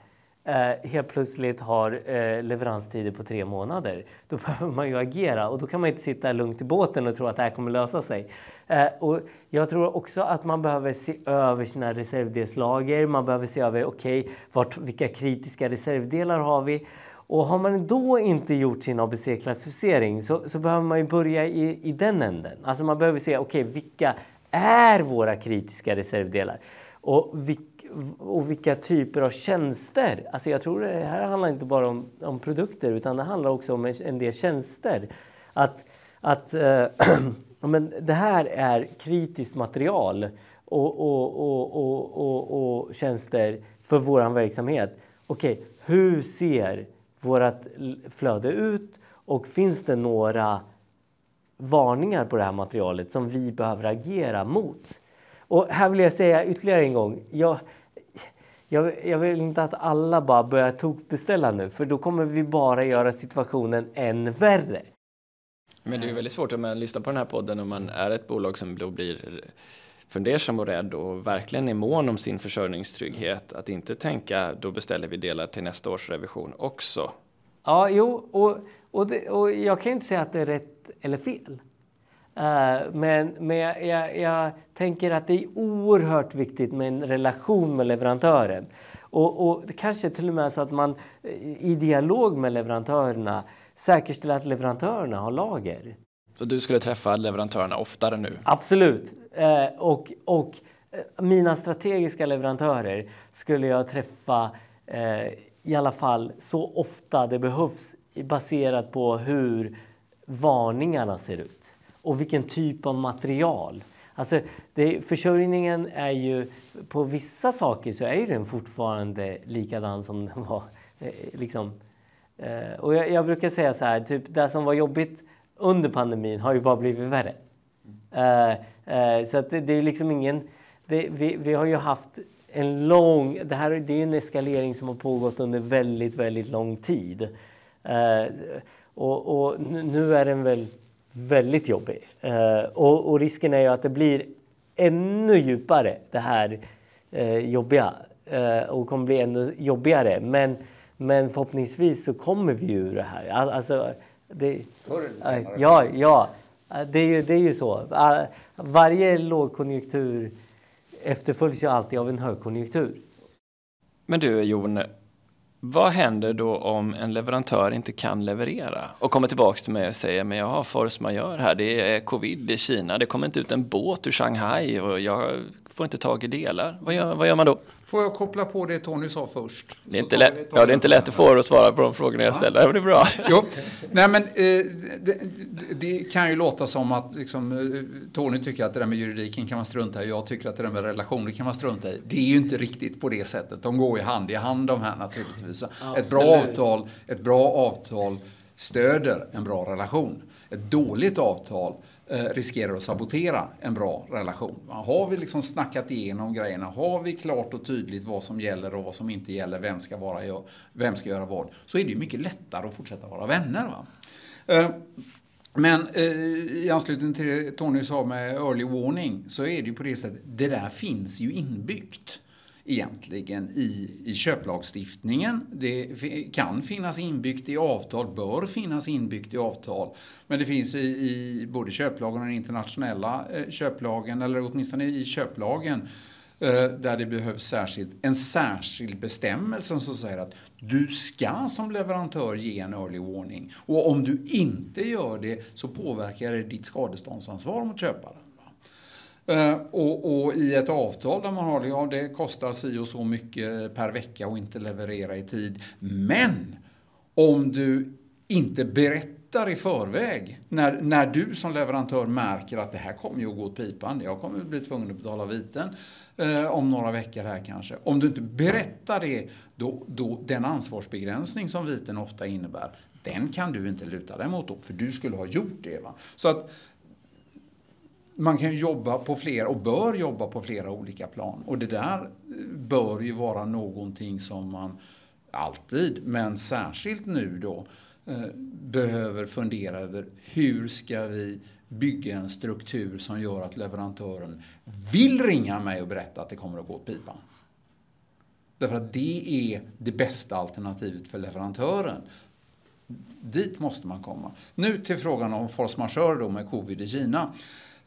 eh, helt plötsligt har eh, leveranstider på tre månader. Då behöver man ju agera och då kan man inte sitta lugnt i båten och tro att det här kommer lösa sig. Eh, och jag tror också att man behöver se över sina reservdelslager. Man behöver se över okej, okay, vilka kritiska reservdelar har vi? Och har man då inte gjort sin ABC-klassificering så, så behöver man ju börja i, i den änden. Alltså man behöver se, okej, okay, vilka är våra kritiska reservdelar? Och, vilk, och vilka typer av tjänster? Alltså jag tror det här handlar inte bara om, om produkter utan det handlar också om en del tjänster. Att, att äh, men det här är kritiskt material och, och, och, och, och tjänster för vår verksamhet. Okej, okay, hur ser vårt flöde ut och finns det några varningar på det här materialet som vi behöver agera mot? Och här vill jag säga ytterligare en gång. Jag, jag, jag vill inte att alla bara börjar tokbeställa nu för då kommer vi bara göra situationen än värre. Men det är väldigt svårt om man lyssnar på den här podden och man är ett bolag som då blir fundersam och rädd och verkligen är mån om sin försörjningstrygghet. Att inte tänka då beställer vi delar till nästa års revision också. Ja, jo, och, och, det, och jag kan inte säga att det är rätt eller fel. Uh, men men jag, jag, jag, tänker att det är oerhört viktigt med en relation med leverantören. Och, och det kanske till och med är så att man i dialog med leverantörerna säkerställer att leverantörerna har lager. Så du skulle träffa leverantörerna oftare nu? Absolut. Eh, och, och eh, mina strategiska leverantörer skulle jag träffa eh, i alla fall så ofta det behövs baserat på hur varningarna ser ut och vilken typ av material. Alltså, det, försörjningen är ju, på vissa saker så är den fortfarande likadan som den var. Eh, liksom. Eh, och jag, jag, brukar säga så här, typ det som var jobbigt under pandemin har ju bara blivit värre. Eh, eh, så att det, det, är liksom ingen... Det, vi, vi har ju haft en lång... Det här det är en eskalering som har pågått under väldigt, väldigt lång tid. Eh, och, och, nu är den väl väldigt jobbig. Eh, och, och, risken är ju att det blir ännu djupare, det här eh, jobbiga. Och kommer bli ännu jobbigare. Men, men förhoppningsvis så kommer vi ur det här. Alltså, det, ja, ja. Det är, ju, det är ju så. Varje lågkonjunktur efterföljs ju alltid av en högkonjunktur. Men du Jon, vad händer då om en leverantör inte kan leverera och kommer tillbaks till mig och säger men jag har force majeure här, det är covid i Kina, det kommer inte ut en båt ur Shanghai och jag får inte tag i delar. Vad gör, vad gör man då? Får jag koppla på det Tony sa först? Det är, inte lätt, ja, det är inte lätt att få er att svara på de frågorna jag ja. ställer, men det är bra. Jo. Nej, men, eh, det, det, kan ju låta som att liksom, eh, Tony tycker att det där med juridiken kan man strunta i. Jag tycker att det där med relationer kan man strunta i. Det är ju inte riktigt på det sättet. De går ju hand i hand de här naturligtvis. Absolut. Ett bra avtal, ett bra avtal stöder en bra relation. Ett dåligt avtal Eh, riskerar att sabotera en bra relation. Har vi liksom snackat igenom grejerna, har vi klart och tydligt vad som gäller och vad som inte gäller, vem ska, vara, vem ska göra vad, så är det ju mycket lättare att fortsätta vara vänner. Va? Eh, men eh, i anslutning till det Tony sa med early warning så är det ju på det sättet, det där finns ju inbyggt egentligen i, i köplagstiftningen. Det kan finnas inbyggt i avtal, bör finnas inbyggt i avtal. Men det finns i, i både köplagen och den internationella eh, köplagen, eller åtminstone i köplagen, eh, där det behövs särskilt, en särskild bestämmelse som säger att du ska som leverantör ge en early warning. Och om du inte gör det så påverkar det ditt skadeståndsansvar mot köparen. Eh, och, och, i ett avtal där man har det, ja det kostar si och så mycket per vecka och inte leverera i tid. Men om du inte berättar i förväg, när, när du som leverantör märker att det här kommer ju att gå åt pipan, jag kommer att bli tvungen att betala viten eh, om några veckor här kanske. Om du inte berättar det, då, då den ansvarsbegränsning som viten ofta innebär, den kan du inte luta dig mot då, för du skulle ha gjort det. Va? Så att man kan jobba på flera och bör jobba på flera olika plan. Och det där eh, bör ju vara någonting som man alltid, men särskilt nu då, eh, behöver fundera över hur ska vi bygga en struktur som gör att leverantören vill ringa mig och berätta att det kommer att gå åt pipan. Därför att det är det bästa alternativet för leverantören. Dit måste man komma. Nu till frågan om force majeure då med covid i Kina.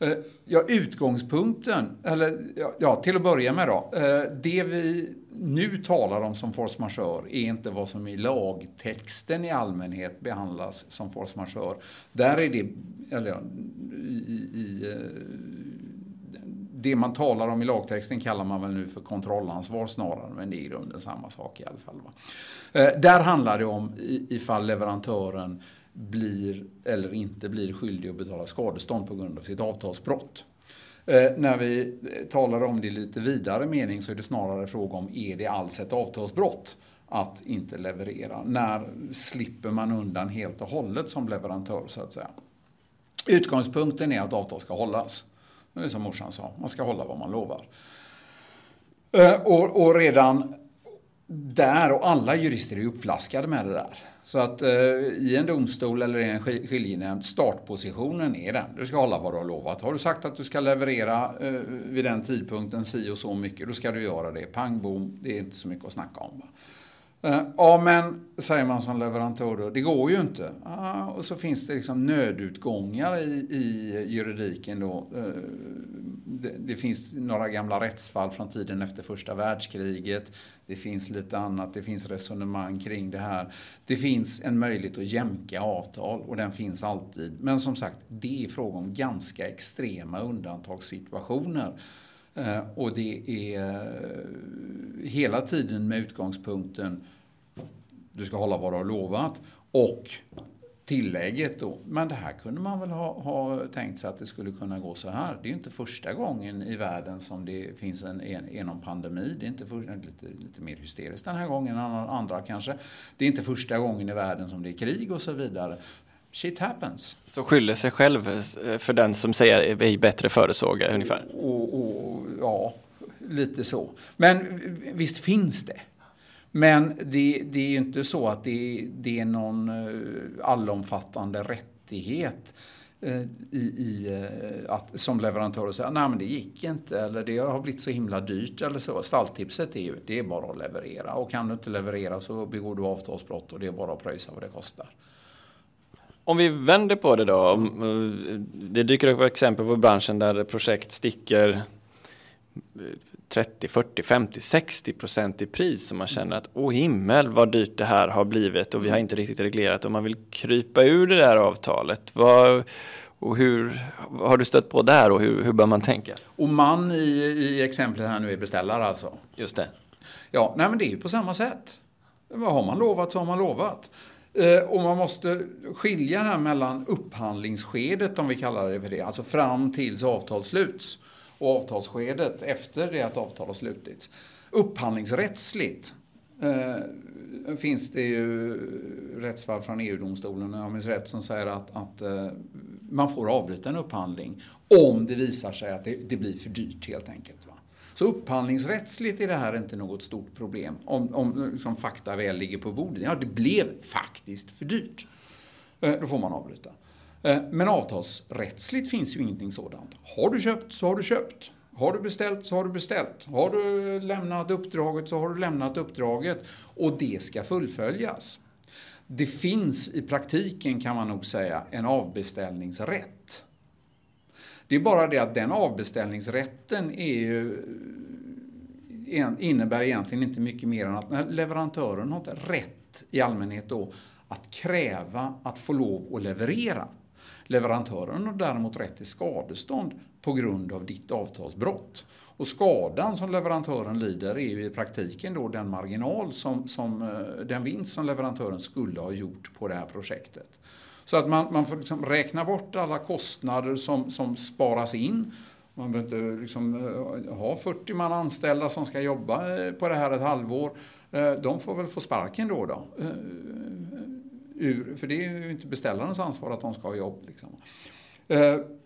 Eh, ja, utgångspunkten, eller ja, till att börja med då. Eh, det vi nu talar om som force majeure är inte vad som i lagtexten i allmänhet behandlas som force majeure. Där är det, eller i, i eh, det man talar om i lagtexten kallar man väl nu för kontrollansvar snarare, men det är i grunden samma sak i alla fall. Va? Där handlar det om ifall leverantören blir eller inte blir skyldig att betala skadestånd på grund av sitt avtalsbrott. Eh, när vi talar om det i lite vidare mening så är det snarare fråga om är det alls ett avtalsbrott att inte leverera? När slipper man undan helt och hållet som leverantör så att säga? Utgångspunkten är att avtal ska hållas. Det är som morsan sa, man ska hålla vad man lovar. Eh, och, och redan där, och alla jurister är uppflaskade med det där. Så att eh, i en domstol eller i en skiljenämnd, startpositionen är den. Du ska hålla vad du har lovat. Har du sagt att du ska leverera eh, vid den tidpunkten si och så mycket, då ska du göra det. Pang bom, det är inte så mycket att snacka om. Va? Eh, ja, men säger man som leverantör då, det går ju inte. Ah, och så finns det liksom nödutgångar i, i juridiken då. Eh, det, det, finns några gamla rättsfall från tiden efter första världskriget. Det finns lite annat, det finns resonemang kring det här. Det finns en möjlighet att jämka avtal och den finns alltid. Men som sagt, det är fråga om ganska extrema undantagssituationer. Eh, och det är eh, hela tiden med utgångspunkten du ska hålla vad du har lovat och tillägget då, men det här kunde man väl ha, ha tänkt sig att det skulle kunna gå så här. Det är ju inte första gången i världen som det finns en, en, en pandemi. Det är inte för, eh, lite, lite mer hysteriskt den här gången än andra kanske. Det är inte första gången i världen som det är krig och så vidare. Shit happens. Så skyller sig själv eh, för den som säger att vi bättre förutsåg ungefär? Och, och, ja, lite så. Men visst finns det. Men det, det är ju inte så att det, det är någon eh, allomfattande rättighet eh, i, i, att, som leverantör att säga nej men det gick inte eller det har blivit så himla dyrt eller så. Stalltipset är ju det är bara att leverera och kan du inte leverera så begår du avtalsbrott och det är bara att pröjsa vad det kostar. Om vi vänder på det då. Eh, det dyker upp exempel på branschen där projekt sticker 30, 40, 50, 60 procent i pris som man känner att åh himmel vad dyrt det här har blivit och vi har inte riktigt reglerat och man vill krypa ur det där avtalet. Vad, och hur har du stött på där och hur, hur bör man tänka? Och man i, i exemplet här nu är beställare alltså? Just det. Ja, nej men det är ju på samma sätt. Vad har man lovat så har man lovat. Eh, och man måste skilja här mellan upphandlingsskedet, om vi kallar det för det, alltså fram tills avtal sluts, och avtalsskedet efter det att avtal har slutits. Upphandlingsrättsligt eh, finns det ju rättsfall från EU-domstolen, om jag minns rätt, som säger att, att eh, man får avbryta en upphandling om det visar sig att det, det blir för dyrt helt enkelt. Så upphandlingsrättsligt är det här inte något stort problem om, om liksom fakta väl ligger på bordet. Ja, det blev faktiskt för dyrt. Eh, då får man avbryta. Eh, men avtalsrättsligt finns ju ingenting sådant. Har du köpt så har du köpt. Har du beställt så har du beställt. Har du lämnat uppdraget så har du lämnat uppdraget. Och det ska fullföljas. Det finns i praktiken kan man nog säga en avbeställningsrätt. Det är bara det att den avbeställningsrätten är ju, innebär egentligen inte mycket mer än att leverantören har inte rätt i allmänhet då att kräva att få lov att leverera. Leverantören har däremot rätt till skadestånd på grund av ditt avtalsbrott. Och skadan som leverantören lider är ju i praktiken då den marginal som, som eh, den vinst som leverantören skulle ha gjort på det här projektet. Så att man, man får liksom räkna bort alla kostnader som, som sparas in. Man behöver inte liksom, eh, ha 40 man anställda som ska jobba eh, på det här ett halvår. Eh, de får väl få sparken då. då. Ur, för det är ju inte beställarens ansvar att de ska ha jobb. Liksom.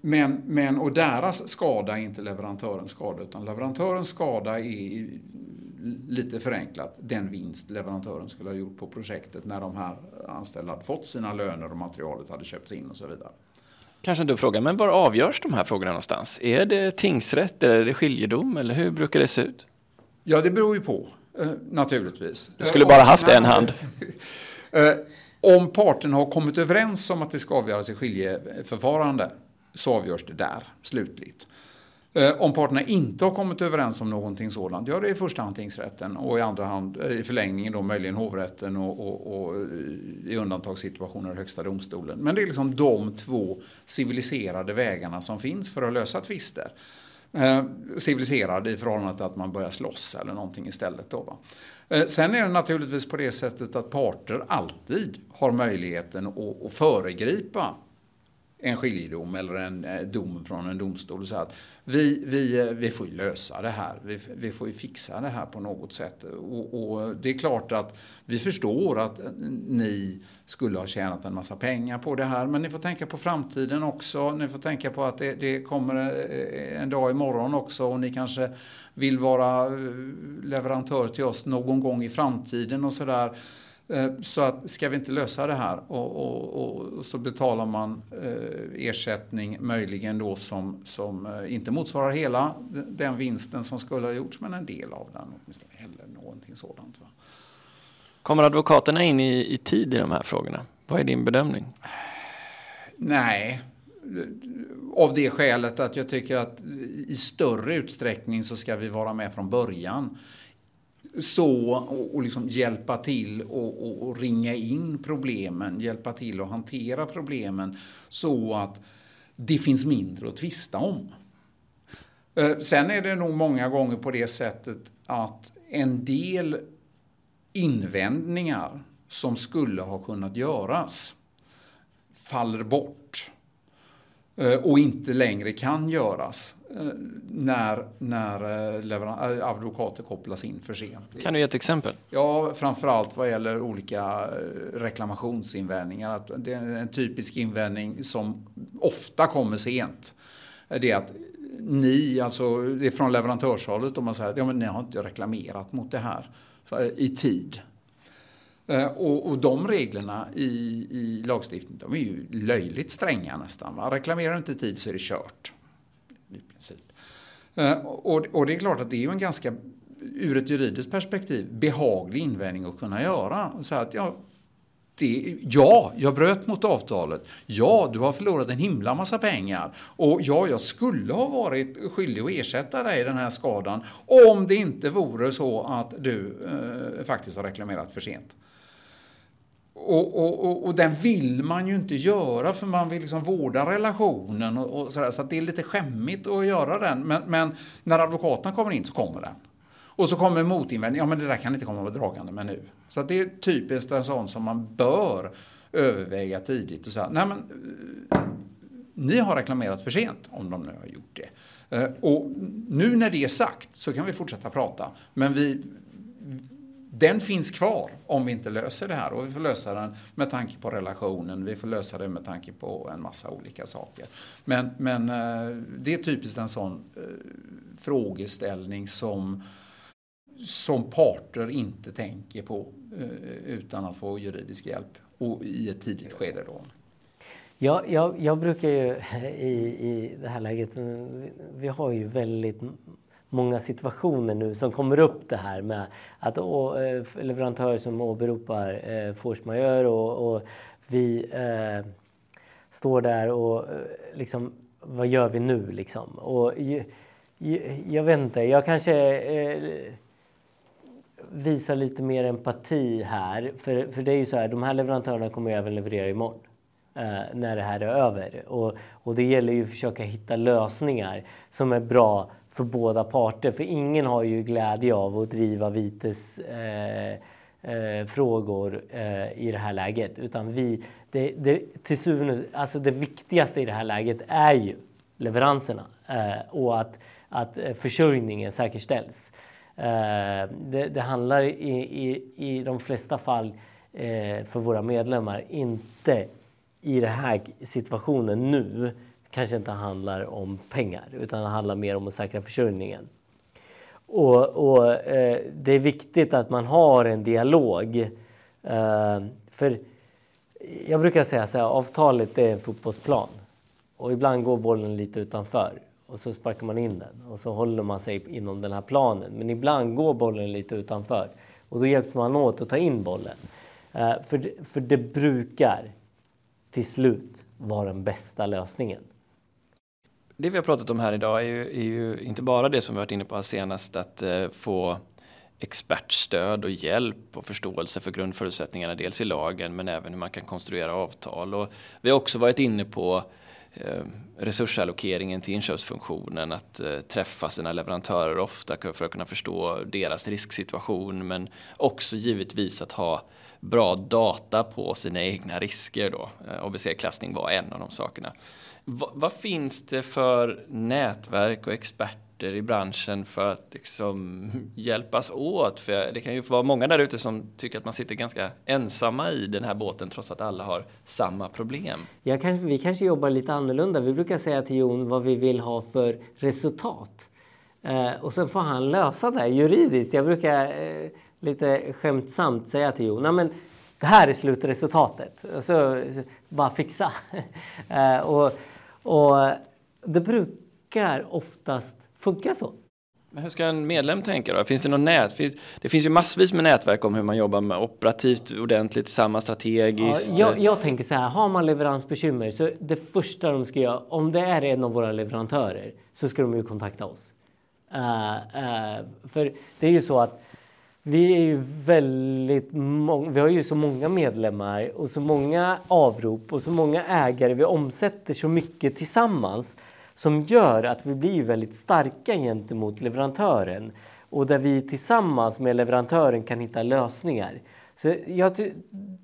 Men, men, och deras skada är inte leverantörens skada utan leverantörens skada är lite förenklat den vinst leverantören skulle ha gjort på projektet när de här anställda hade fått sina löner och materialet hade köpts in och så vidare. Kanske inte fråga, men var avgörs de här frågorna någonstans? Är det tingsrätt eller är det skiljedom eller hur brukar det se ut? Ja, det beror ju på eh, naturligtvis. Du skulle bara haft en hand. Eh, om parterna har kommit överens om att det ska avgöras i skiljeförfarande så avgörs det där slutligt. Eh, om parterna inte har kommit överens om någonting sådant, ja det är i första hand tingsrätten och i andra hand eh, i förlängningen då möjligen hovrätten och, och, och eh, i undantagssituationer högsta domstolen. Men det är liksom de två civiliserade vägarna som finns för att lösa tvister. Eh, civiliserad i förhållande till att man börjar slåss eller någonting istället. Då, va? Eh, sen är det naturligtvis på det sättet att parter alltid har möjligheten att, att föregripa en skiljedom eller en eh, dom från en domstol och säga att vi, vi, eh, vi får ju lösa det här. Vi, vi får ju fixa det här på något sätt. Och, och, det är klart att vi förstår att eh, ni skulle ha tjänat en massa pengar på det här. Men ni får tänka på framtiden också. Ni får tänka på att det, det kommer en dag imorgon också och ni kanske vill vara leverantör till oss någon gång i framtiden och sådär. Eh, så att ska vi inte lösa det här och, och, och så betalar man eh, ersättning möjligen då som, som eh, inte motsvarar hela den vinsten som skulle ha gjorts men en del av den åtminstone eller någonting sådant. Va? Kommer advokaterna in i, i tid i de här frågorna? Vad är din bedömning? Nej, av det skälet att jag tycker att i större utsträckning så ska vi vara med från början så och, och liksom hjälpa till och, och, och, ringa in problemen, hjälpa till att hantera problemen så att det finns mindre att tvista om. Eh, sen är det nog många gånger på det sättet att en del invändningar som skulle ha kunnat göras faller bort eh, och inte längre kan göras. Eh, när, när eh, eh, advokater kopplas in för sent. Kan du ge ett exempel? Ja, framförallt vad gäller olika reklamationsinvändningar. Att det är en typisk invändning som ofta kommer sent. Det är att ni, alltså det är från leverantörshållet, och man säger att ja, men ni har inte reklamerat mot det här i tid. Och, och, de reglerna i, i lagstiftningen de är ju löjligt stränga nästan. Va? Reklamerar du inte i tid så är det kört i princip. Eh, och, och det är klart att det är ju en ganska, ur ett juridiskt perspektiv, behaglig invändning att kunna göra. Så att, ja, det, ja, jag bröt mot avtalet. Ja, du har förlorat en himla massa pengar. Och ja, jag skulle ha varit skyldig att ersätta dig den här skadan om det inte vore så att du eh, faktiskt har reklamerat för sent. Och, och, och, och, den vill man ju inte göra för man vill liksom vårda relationen och, och sådär. Så det är lite skämmigt att göra den. Men, men, när advokaten kommer in så kommer den. Och så kommer motinvändning. Ja men det där kan inte komma dragande med nu. Så det är typiskt en sån som man bör överväga tidigt och säga. Nej men eh, ni har reklamerat för sent om de nu har gjort det. Eh, och nu när det är sagt så kan vi fortsätta prata. Men vi, den finns kvar om vi inte löser det här och vi får lösa den med tanke på relationen, vi får lösa det med tanke på en massa olika saker. Men, men eh, det är typiskt en sån eh, frågeställning som, som parter inte tänker på eh, utan att få juridisk hjälp och i ett tidigt skede. Då. Ja, jag, jag brukar ju i, i det här läget, vi har ju väldigt många situationer nu som kommer upp det här med att å, eh, leverantörer som åberopar eh, force majeure och, och vi eh, står där och eh, liksom, vad gör vi nu liksom? Och, jag, jag vet inte, jag kanske eh, visar lite mer empati här. För, för det är ju så här, de här leverantörerna kommer ju även leverera imorgon. Eh, när det här är över. Och, och det gäller ju att försöka hitta lösningar som är bra för båda parter. För ingen har ju glädje av att driva vites eh, eh, frågor eh, i det här läget. Utan vi, det, det, till syvende, alltså det viktigaste i det här läget är ju leveranserna eh, och att, att eh, försörjningen säkerställs. Eh, det, det, handlar i, i, i de flesta fall eh, för våra medlemmar inte i den här situationen nu kanske inte handlar om pengar utan det handlar mer om att säkra försörjningen. Och, och eh, det är viktigt att man har en dialog. Eh, för jag brukar säga så här, avtalet är en fotbollsplan och ibland går bollen lite utanför och så sparkar man in den och så håller man sig inom den här planen. Men ibland går bollen lite utanför och då hjälps man åt att ta in bollen. Eh, för, för det brukar till slut vara den bästa lösningen. Det vi har pratat om här idag är ju, är ju inte bara det som vi varit inne på senast, att eh, få expertstöd och hjälp och förståelse för grundförutsättningarna, dels i lagen men även hur man kan konstruera avtal. Och vi har också varit inne på eh, resursallokeringen till inköpsfunktionen, att eh, träffa sina leverantörer ofta för att kunna förstå deras risksituation men också givetvis att ha bra data på sina egna risker då. Eh, ABC-klassning var en av de sakerna. Vad finns det för nätverk och experter i branschen för att liksom hjälpas åt? För det kan ju vara många där ute som tycker att man sitter ganska ensamma i den här båten trots att alla har samma problem. Jag kanske, vi kanske jobbar lite annorlunda. Vi brukar säga till Jon vad vi vill ha för resultat. Eh, och sen får han lösa det juridiskt. Jag brukar eh, lite skämtsamt säga till Jon, men det här är slutresultatet. Och så, bara fixa. Eh, och, och det brukar oftast funka så. Men hur ska en medlem tänka då? Finns det något nät? Det finns ju massvis med nätverk om hur man jobbar med operativt ordentligt, samma strategiskt. Ja, jag, jag, tänker så här, har man leveransbekymmer så det första de ska göra, om det är en av våra leverantörer, så ska de ju kontakta oss. Uh, uh, för det är ju så att vi är ju väldigt många, vi har ju så många medlemmar och så många avrop och så många ägare. Vi omsätter så mycket tillsammans som gör att vi blir väldigt starka gentemot leverantören och där vi tillsammans med leverantören kan hitta lösningar. Så jag,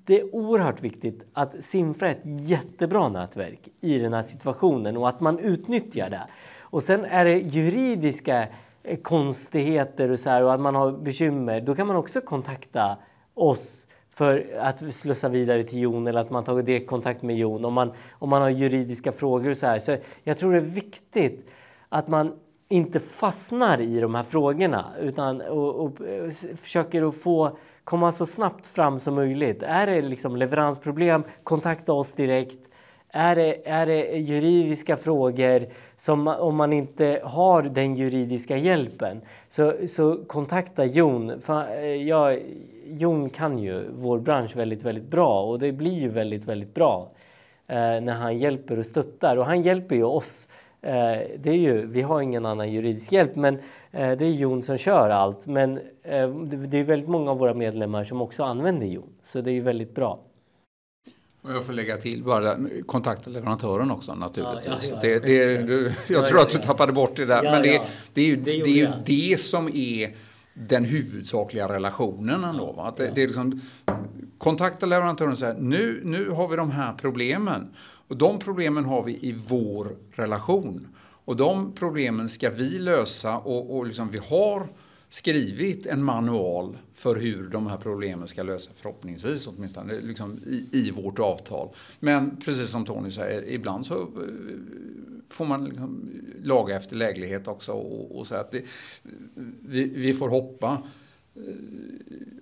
det är oerhört viktigt att Simfra är ett jättebra nätverk i den här situationen och att man utnyttjar det. Och sen är det juridiska Eh, konstigheter och så här, och att man har bekymmer, då kan man också kontakta oss för att slussa vidare till Jon eller att man tagit direktkontakt med Jon om man, om man har juridiska frågor och så här. Så jag tror det är viktigt att man inte fastnar i de här frågorna utan och, och, och försöker att få komma så snabbt fram som möjligt. Är det liksom leveransproblem, kontakta oss direkt. Är det, är det juridiska frågor, som om man inte har den juridiska hjälpen, så, så kontakta Jon. För, eh, jag, Jon kan ju vår bransch väldigt, väldigt bra och det blir ju väldigt, väldigt bra eh, när han hjälper och stöttar. Och han hjälper ju oss. Eh, det är ju, vi har ingen annan juridisk hjälp, men eh, det är Jon som kör allt. Men eh, det, det är väldigt många av våra medlemmar som också använder Jon, så det är ju väldigt bra. Och jag får lägga till bara kontakta leverantören också naturligtvis. Ja, ja, ja. Det, det, jag tror att du tappade bort det där. men det, det, är ju det, är ju det som är den huvudsakliga relationen ändå. Va? Att det, det är liksom, kontakta leverantören och säga nu, nu har vi de här problemen. Och de problemen har vi i vår relation. Och de problemen ska vi lösa och, och liksom vi har skrivit en manual för hur de här problemen ska lösas förhoppningsvis åtminstone liksom i, i vårt avtal. Men precis som Tony säger, ibland så eh, får man liksom laga efter läglighet också och, och säga att det, vi, vi, får hoppa eh,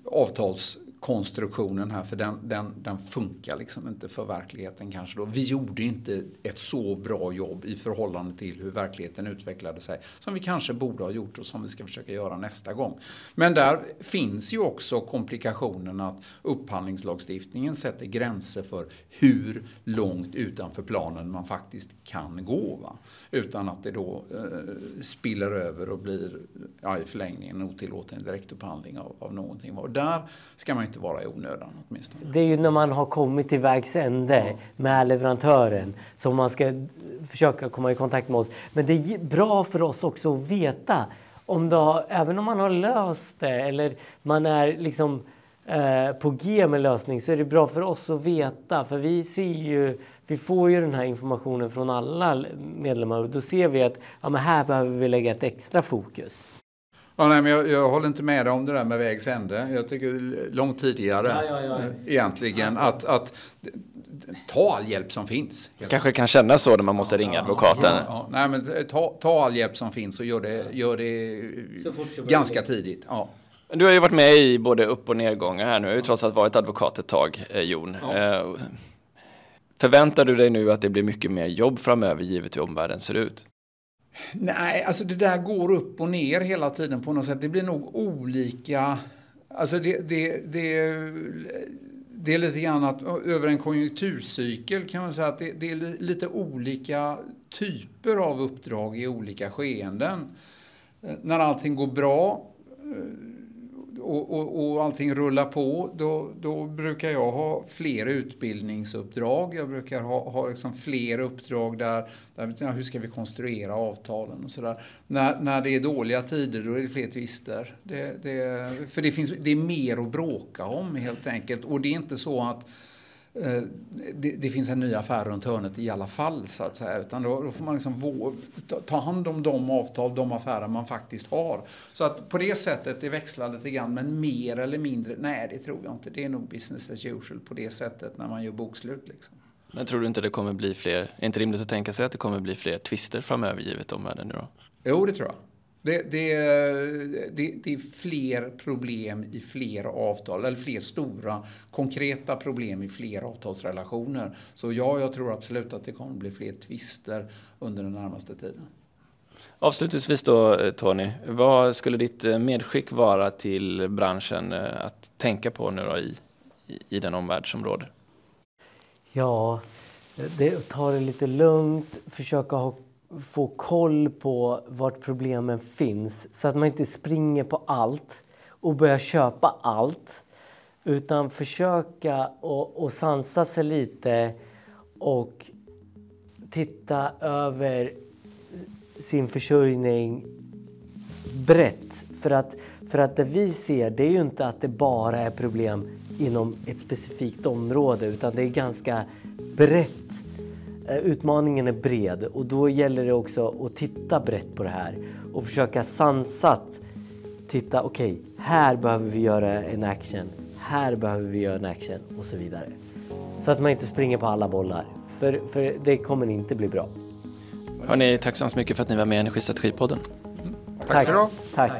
avtals konstruktionen här för den, den, den funkar liksom inte för verkligheten kanske då. Vi gjorde inte ett så bra jobb i förhållande till hur verkligheten utvecklade sig som vi kanske borde ha gjort och som vi ska försöka göra nästa gång. Men där finns ju också komplikationen att upphandlingslagstiftningen sätter gränser för hur långt utanför planen man faktiskt kan gå. Va? Utan att det då eh, spiller över och blir ja, i förlängningen otillåten direktupphandling av, av någonting. Och där ska man inte vara i onödan åtminstone. Det är ju när man har kommit till vägs ände med leverantören som man ska försöka komma i kontakt med oss. Men det är bra för oss också att veta om då, även om man har löst det eller man är liksom eh, på G med lösning så är det bra för oss att veta för vi ser ju vi får ju den här informationen från alla medlemmar och då ser vi att ja, men här behöver vi lägga ett extra fokus. Ja, nej, men jag, jag, håller inte med om det där med vägs ände. Jag tycker långt tidigare ja, ja, ja. egentligen. Alltså. Att, att ta all hjälp som finns. Kanske kan känna så när man måste ringa advokaten. Ja, ja. Nej, men ta, ta all hjälp som finns och gör det, gör det ganska tidigt. Ja. Du har ju varit med i både upp och nedgångar här nu. Trots allt varit advokat ett tag, eh, Jon. Ja. Eh, Förväntar du dig nu att det blir mycket mer jobb framöver givet hur omvärlden ser ut? Nej, alltså det där går upp och ner hela tiden på något sätt. Det blir nog olika. Alltså det, det, det, det är lite grann att över en konjunkturcykel kan man säga att det, det är lite olika typer av uppdrag i olika skeenden. Eh, när allting går bra eh, och, och, och allting rullar på, då, då brukar jag ha fler utbildningsuppdrag. Jag brukar ha, ha liksom fler uppdrag där, där ja, hur ska vi konstruera avtalen och sådär. När, när det är dåliga tider, då är det fler tvister. Det, det, för det, finns, det är mer att bråka om helt enkelt. Och det är inte så att det, det finns en ny affär runt hörnet i alla fall så att säga. Utan då, då får man liksom vå- ta- hand om de avtal, de affärer man faktiskt har. Så att på det sättet, det växlar lite grann, men mer eller mindre, nej det tror jag inte. Det är nog business as usual på det sättet när man gör bokslut liksom. Men tror du inte det kommer bli fler, är inte rimligt att tänka sig att det kommer bli fler twister framöver givet omvärlden nu då? Jo, det tror jag. Det, det, det, det är fler problem i fler avtal, eller fler stora konkreta problem i fler avtalsrelationer. Så ja, jag tror absolut att det kommer bli fler tvister under den närmaste tiden. Avslutningsvis då eh, Tony, vad skulle ditt eh, medskick vara till branschen eh, att tänka på nu då i, i, i den omvärld som råder? Ja, det, ta det lite lugnt, försöka ha, få koll på vart problemen finns så att man inte springer på allt och börjar köpa allt. Utan försöka och, och sansa sig lite och titta över sin försörjning brett. För att, för att det vi ser det är ju inte att det bara är problem inom ett specifikt område utan det är ganska brett. Eh, Utmaningen är bred och då gäller det också att titta brett på det här och försöka sansat titta, okej, här behöver vi göra en action, här behöver vi göra en action och så vidare. Så att man inte springer på alla bollar, för, för det kommer inte bli bra. Hörni, tack så hemskt mycket för att ni var med i Energistrategipodden. Tack du ha. Tack.